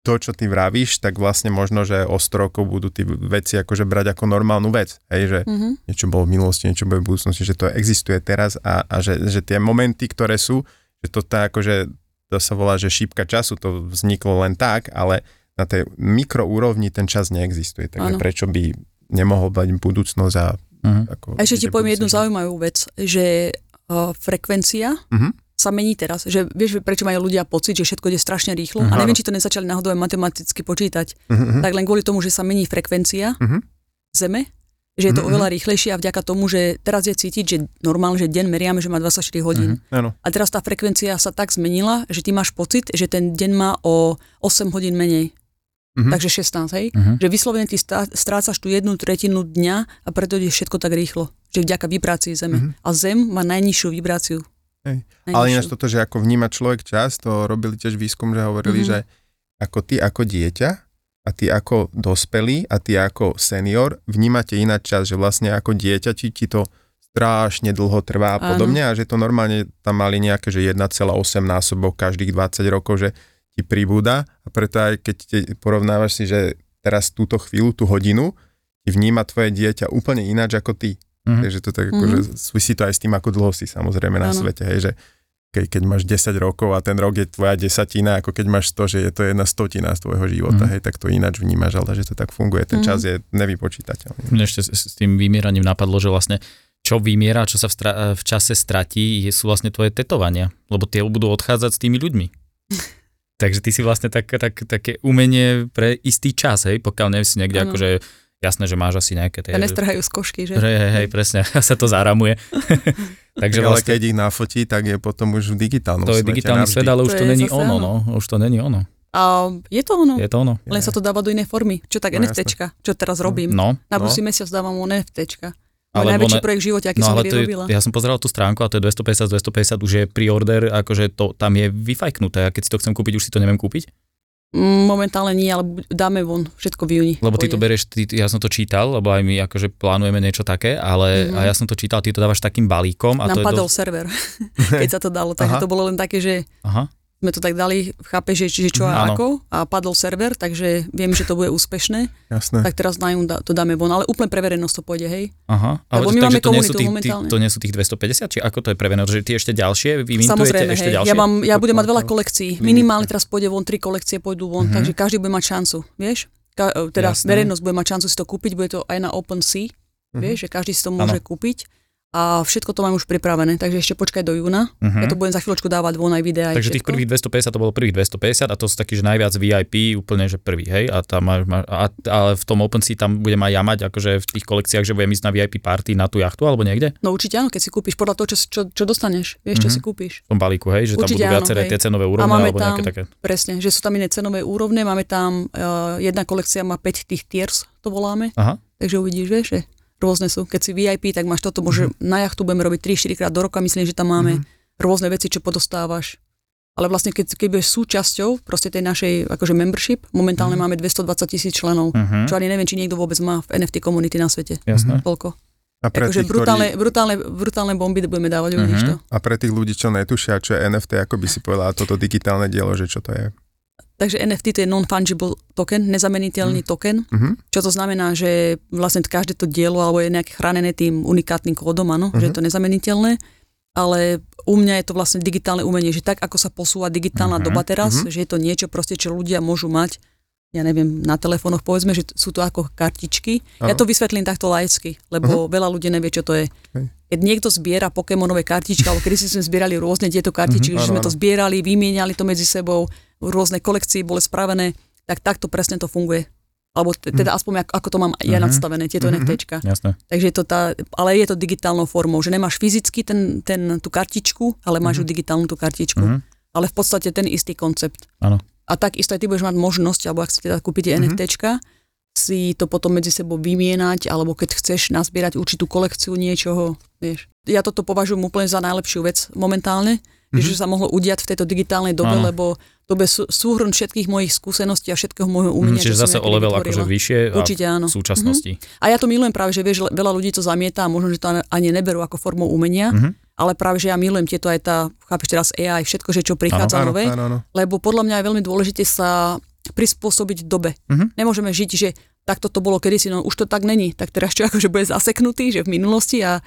to, čo ty vravíš, tak vlastne možno, že o 100 rokov budú tí veci akože brať ako normálnu vec. Hej, že Uh-huh. niečo bolo v minulosti, niečo bude v budúcnosti, že to existuje teraz a, a že, že tie momenty, ktoré sú, že to tá akože, to sa volá, že šípka času, to vzniklo len tak, ale na tej mikroúrovni ten čas neexistuje, takže Áno. prečo by nemohol mať budúcnosť a Uh-huh. ako... A ešte ti poviem jednu zaujímavú vec, že uh, frekvencia Mhm. Sa mení teraz. Že vieš, prečo majú ľudia pocit, že všetko ide strašne rýchlo? Mhm. A neviem, či to nezačali náhodou aj matematicky počítať. Mhm, mhm. Tak len kvôli tomu, že sa mení frekvencia Mhm. Zeme, že je to Mhm. oveľa rýchlejšie a vďaka tomu, že teraz je cítiť, že normálne, že deň meriame, že má 24 hodín. Áno. A teraz tá frekvencia sa tak zmenila, že ty máš pocit, že ten deň má o 8 hodín menej. Mhm. Takže 16, hej? Mhm. Že vyslovene ty strá- strácaš tú jednu tretinu dňa a preto je všetko tak rýchlo. Že vďaka vibrácii Zeme. Mhm. A Zem má najnižšiu vibráciu. Hej. Ale ináč toto, že ako vníma človek čas, to robili tiež výskum, že hovorili, Mhm. že ako ty ako dieťa a ty ako dospelý a ty ako senior vnímate ináč čas, že vlastne ako dieťa ti, ti to strašne dlho trvá a Áno. podobne a že to normálne tam mali nejaké, že 1,8 násobok každých 20 rokov, že ti pribúda a preto aj keď te porovnávaš si, že teraz túto chvíľu, tú hodinu, ti vníma tvoje dieťa úplne ináč ako ty. Mhm. Takže to tak ako, že súvisí to aj s tým, ako dlho si samozrejme na Áno. svete, hej, že keď, keď máš 10 rokov a ten rok je tvoja desatina, ako keď máš 100, že je to jedna stotina z tvojho života, Mhm. hej, tak to ináč vnímaš, ale že to tak funguje, ten Mhm. čas je nevypočítateľný. Mne ešte s, s tým vymieraním napadlo, že vlastne čo vymiera, čo sa v, stra- v čase stratí, je, sú vlastne tvoje tetovania, lebo tie budú odchádzať s tými ľuďmi. Takže ty si vlastne tak, tak, také umenie pre istý čas, hej, pokiaľ nie si niekde Áno. akože, jasné, že máš asi nejaké tie... A nestrhajú z košky, že? Hej, hej, hej, presne, sa to zaramuje. Takže ale vlastne keď ich nafotí, tak je potom už v digitálnom to je digitálny navždy. svet, ale už To to, je není ono, no, už to není ono. A je to ono. Je to ono. Len sa to dáva do inej formy. Čo tak No, NFTčka, čo teraz robím. No, Na no. budúci mesiac dávam o NFTčka. Ale Ale najväčší one- projekt v živote, aký no som ale je, robila. ja som pozeral tú stránku a to je 250 z 250 už je pre-order, akože to tam je vyfajknuté a keď si to chcem kúpiť, už si to neviem kúpiť. Momentálne nie, ale dáme von všetko v júni. Lebo ty to bereš, ty, ja som to čítal, lebo aj my akože plánujeme niečo také, ale Mhm. a ja som to čítal, ty to dávaš takým balíkom a Nám to je padol dosť... server, keď sa to dalo. Takže to bolo len také, že Aha, sme to tak dali, chápe, že, že čo a Áno. ako a padol server, takže viem, že to bude úspešné, Jasné. tak teraz na to dáme von, ale úplne pre verejnosť to pôjde, hej. aha. Ale Lebo my takže máme to nie, sú tých, momentálne. to nie sú tých 250, či ako to je prevené, že ty ešte ďalšie, vy Samozrejme, ešte hej. ďalšie? Ja, mám, ja budem mať veľa kolekcií. Minimálne teraz pôjde von, tri kolekcie pôjdu von, Mhm. takže každý bude mať šancu, vieš? Ka- e, teda Jasné. verejnosť bude mať šancu si to kúpiť, bude to aj na OpenSea, Mhm. vieš, že každý si to môže Áno. kúpiť. A všetko to mám už pripravené, takže ešte počkaj do júna. Mhm. Ja to budem za chvíľočku dávať von aj videá. aj Takže tých všetko. prvých 250 to bolo prvých 250 a to sú takí, že najviac VIP, úplne, že prvý, hej, a tam a, ale v tom OpenSea tam budem aj ja mať, akože v tých kolekciách, že budem ísť na VIP party na tú jachtu alebo niekde, No určite áno, keď si kúpiš podľa toho, čo, čo, čo dostaneš. Vieš, čo Mhm. si kúpiš. v tom balíku, hej, že tam Určite budú áno, viaceré hej. tie cenové úrovne máme alebo nejaké tam- také. Presne, že sú tam iné cenové úrovne, máme tam, uh, jedna kolekcia má 5 tých tiers, to voláme, Aha, takže uvidíš, vieš, že rôzne sú. Keď si VIP, tak máš toto, môže, na jachtu budeme robiť 3-4 krát do roka, myslím, že tam máme rôzne veci, čo podostávaš. Ale vlastne, keď, keď budeš súčasťou proste tej našej akože membership, momentálne Mhm. máme 220 tisíc členov, uh-huh. čo ani neviem, či niekto vôbec má v NFT komunity na svete. jasné. Toľko. A pre, Takže tých, brutálne, ktorí, brutálne, brutálne bomby budeme dávať, uvidíš Mhm. to. a pre tých ľudí, čo netušia, čo je NFT, ako by si povedala toto digitálne dielo, že čo to je. Takže NFT to je non-fungible token, nezameniteľný token, Mhm. čo to znamená, že vlastne každé to dielo alebo je nejaké chránené tým unikátnym kódom, áno, že je to nezameniteľné, ale u mňa je to vlastne digitálne umenie, že tak ako sa posúva digitálna Mhm, doba teraz, mhm. že je to niečo proste, čo ľudia môžu mať, ja neviem, na telefónoch povedzme, že sú to ako kartičky. Ja Áno. to vysvetlím takto laicky, lebo veľa ľudí nevie, čo to je. Hej. Keď niekto zbiera Pokémonové kartičky, alebo kedy si sme zbierali rôzne tieto kartičky, Mhm, že sme to zbierali, vymieniali to medzi sebou, rôzne kolekcie boli spravené, tak takto presne to funguje. Alebo teda aspoň ako, ako to mám ja Mhm. nadstavené, tieto Mhm. NFTčka. Jasné. Takže je to tá, ale je to digitálnou formou, že nemáš fyzicky ten, ten, tú kartičku, ale máš ju digitálnu tú kartičku. Mhm. Ale v podstate ten istý koncept. Áno. A takisto aj ty budeš mať možnosť, alebo ak si teda kúpite NFTčka, si to potom medzi sebou vymienať, alebo keď chceš nazbierať určitú kolekciu niečoho, vieš. Ja toto považujem úplne za najlepšiu vec momentálne, mm-hmm. že sa mohlo udiať v tejto digitálnej dobe, Áno. lebo to bude sú, súhrn všetkých mojich skúseností a všetkého môjho umenia. Mm, čiže zase o level akože vyššie Určite áno. v súčasnosti. A ja to milujem práve, že vieš, veľa ľudí to zamieta a možno, že to ani neberú ako formou umenia, Mhm. ale práve, že ja milujem tieto aj tá, chápeš teraz AI, všetko, že čo prichádza Áno, nové, áno, áno. lebo podľa mňa je veľmi dôležité sa prispôsobiť dobe. Mhm. Nemôžeme žiť, že takto to bolo kedysi, no už to tak není, tak teraz čo akože bude zaseknutý, že v minulosti a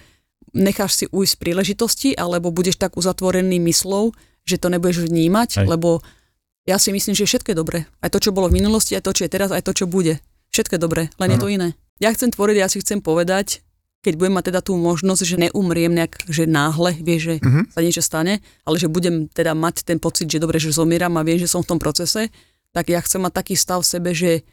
necháš si ujsť príležitosti, alebo budeš tak uzatvorený myslou, že to nebudeš vnímať, Hej. lebo ja si myslím, že všetko je dobré. Aj to, čo bolo v minulosti, aj to, čo je teraz, aj to, čo bude. Všetko je dobré, len je to iné. Ja chcem tvoriť, ja si chcem povedať, keď budem mať teda tú možnosť, že neumriem nejak, že náhle, vieš, že Mhm. sa niečo stane, ale že budem teda mať ten pocit, že dobre, že zomieram a viem, že som v tom procese, tak ja chcem mať taký stav v sebe, že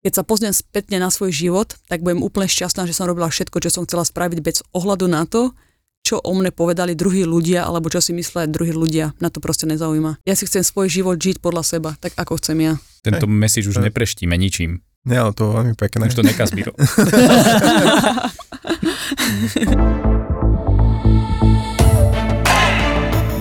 keď sa pozriem spätne na svoj život, tak budem úplne šťastná, že som robila všetko, čo som chcela spraviť bez ohľadu na to, čo o mne povedali druhí ľudia, alebo čo si myslia druhí ľudia. Na to proste nezaujíma. Ja si chcem svoj život žiť podľa seba, tak ako chcem ja. Tento message už To nepreštíme ničím. Nie, ale to veľmi pekné. Už to nekaz, Biro.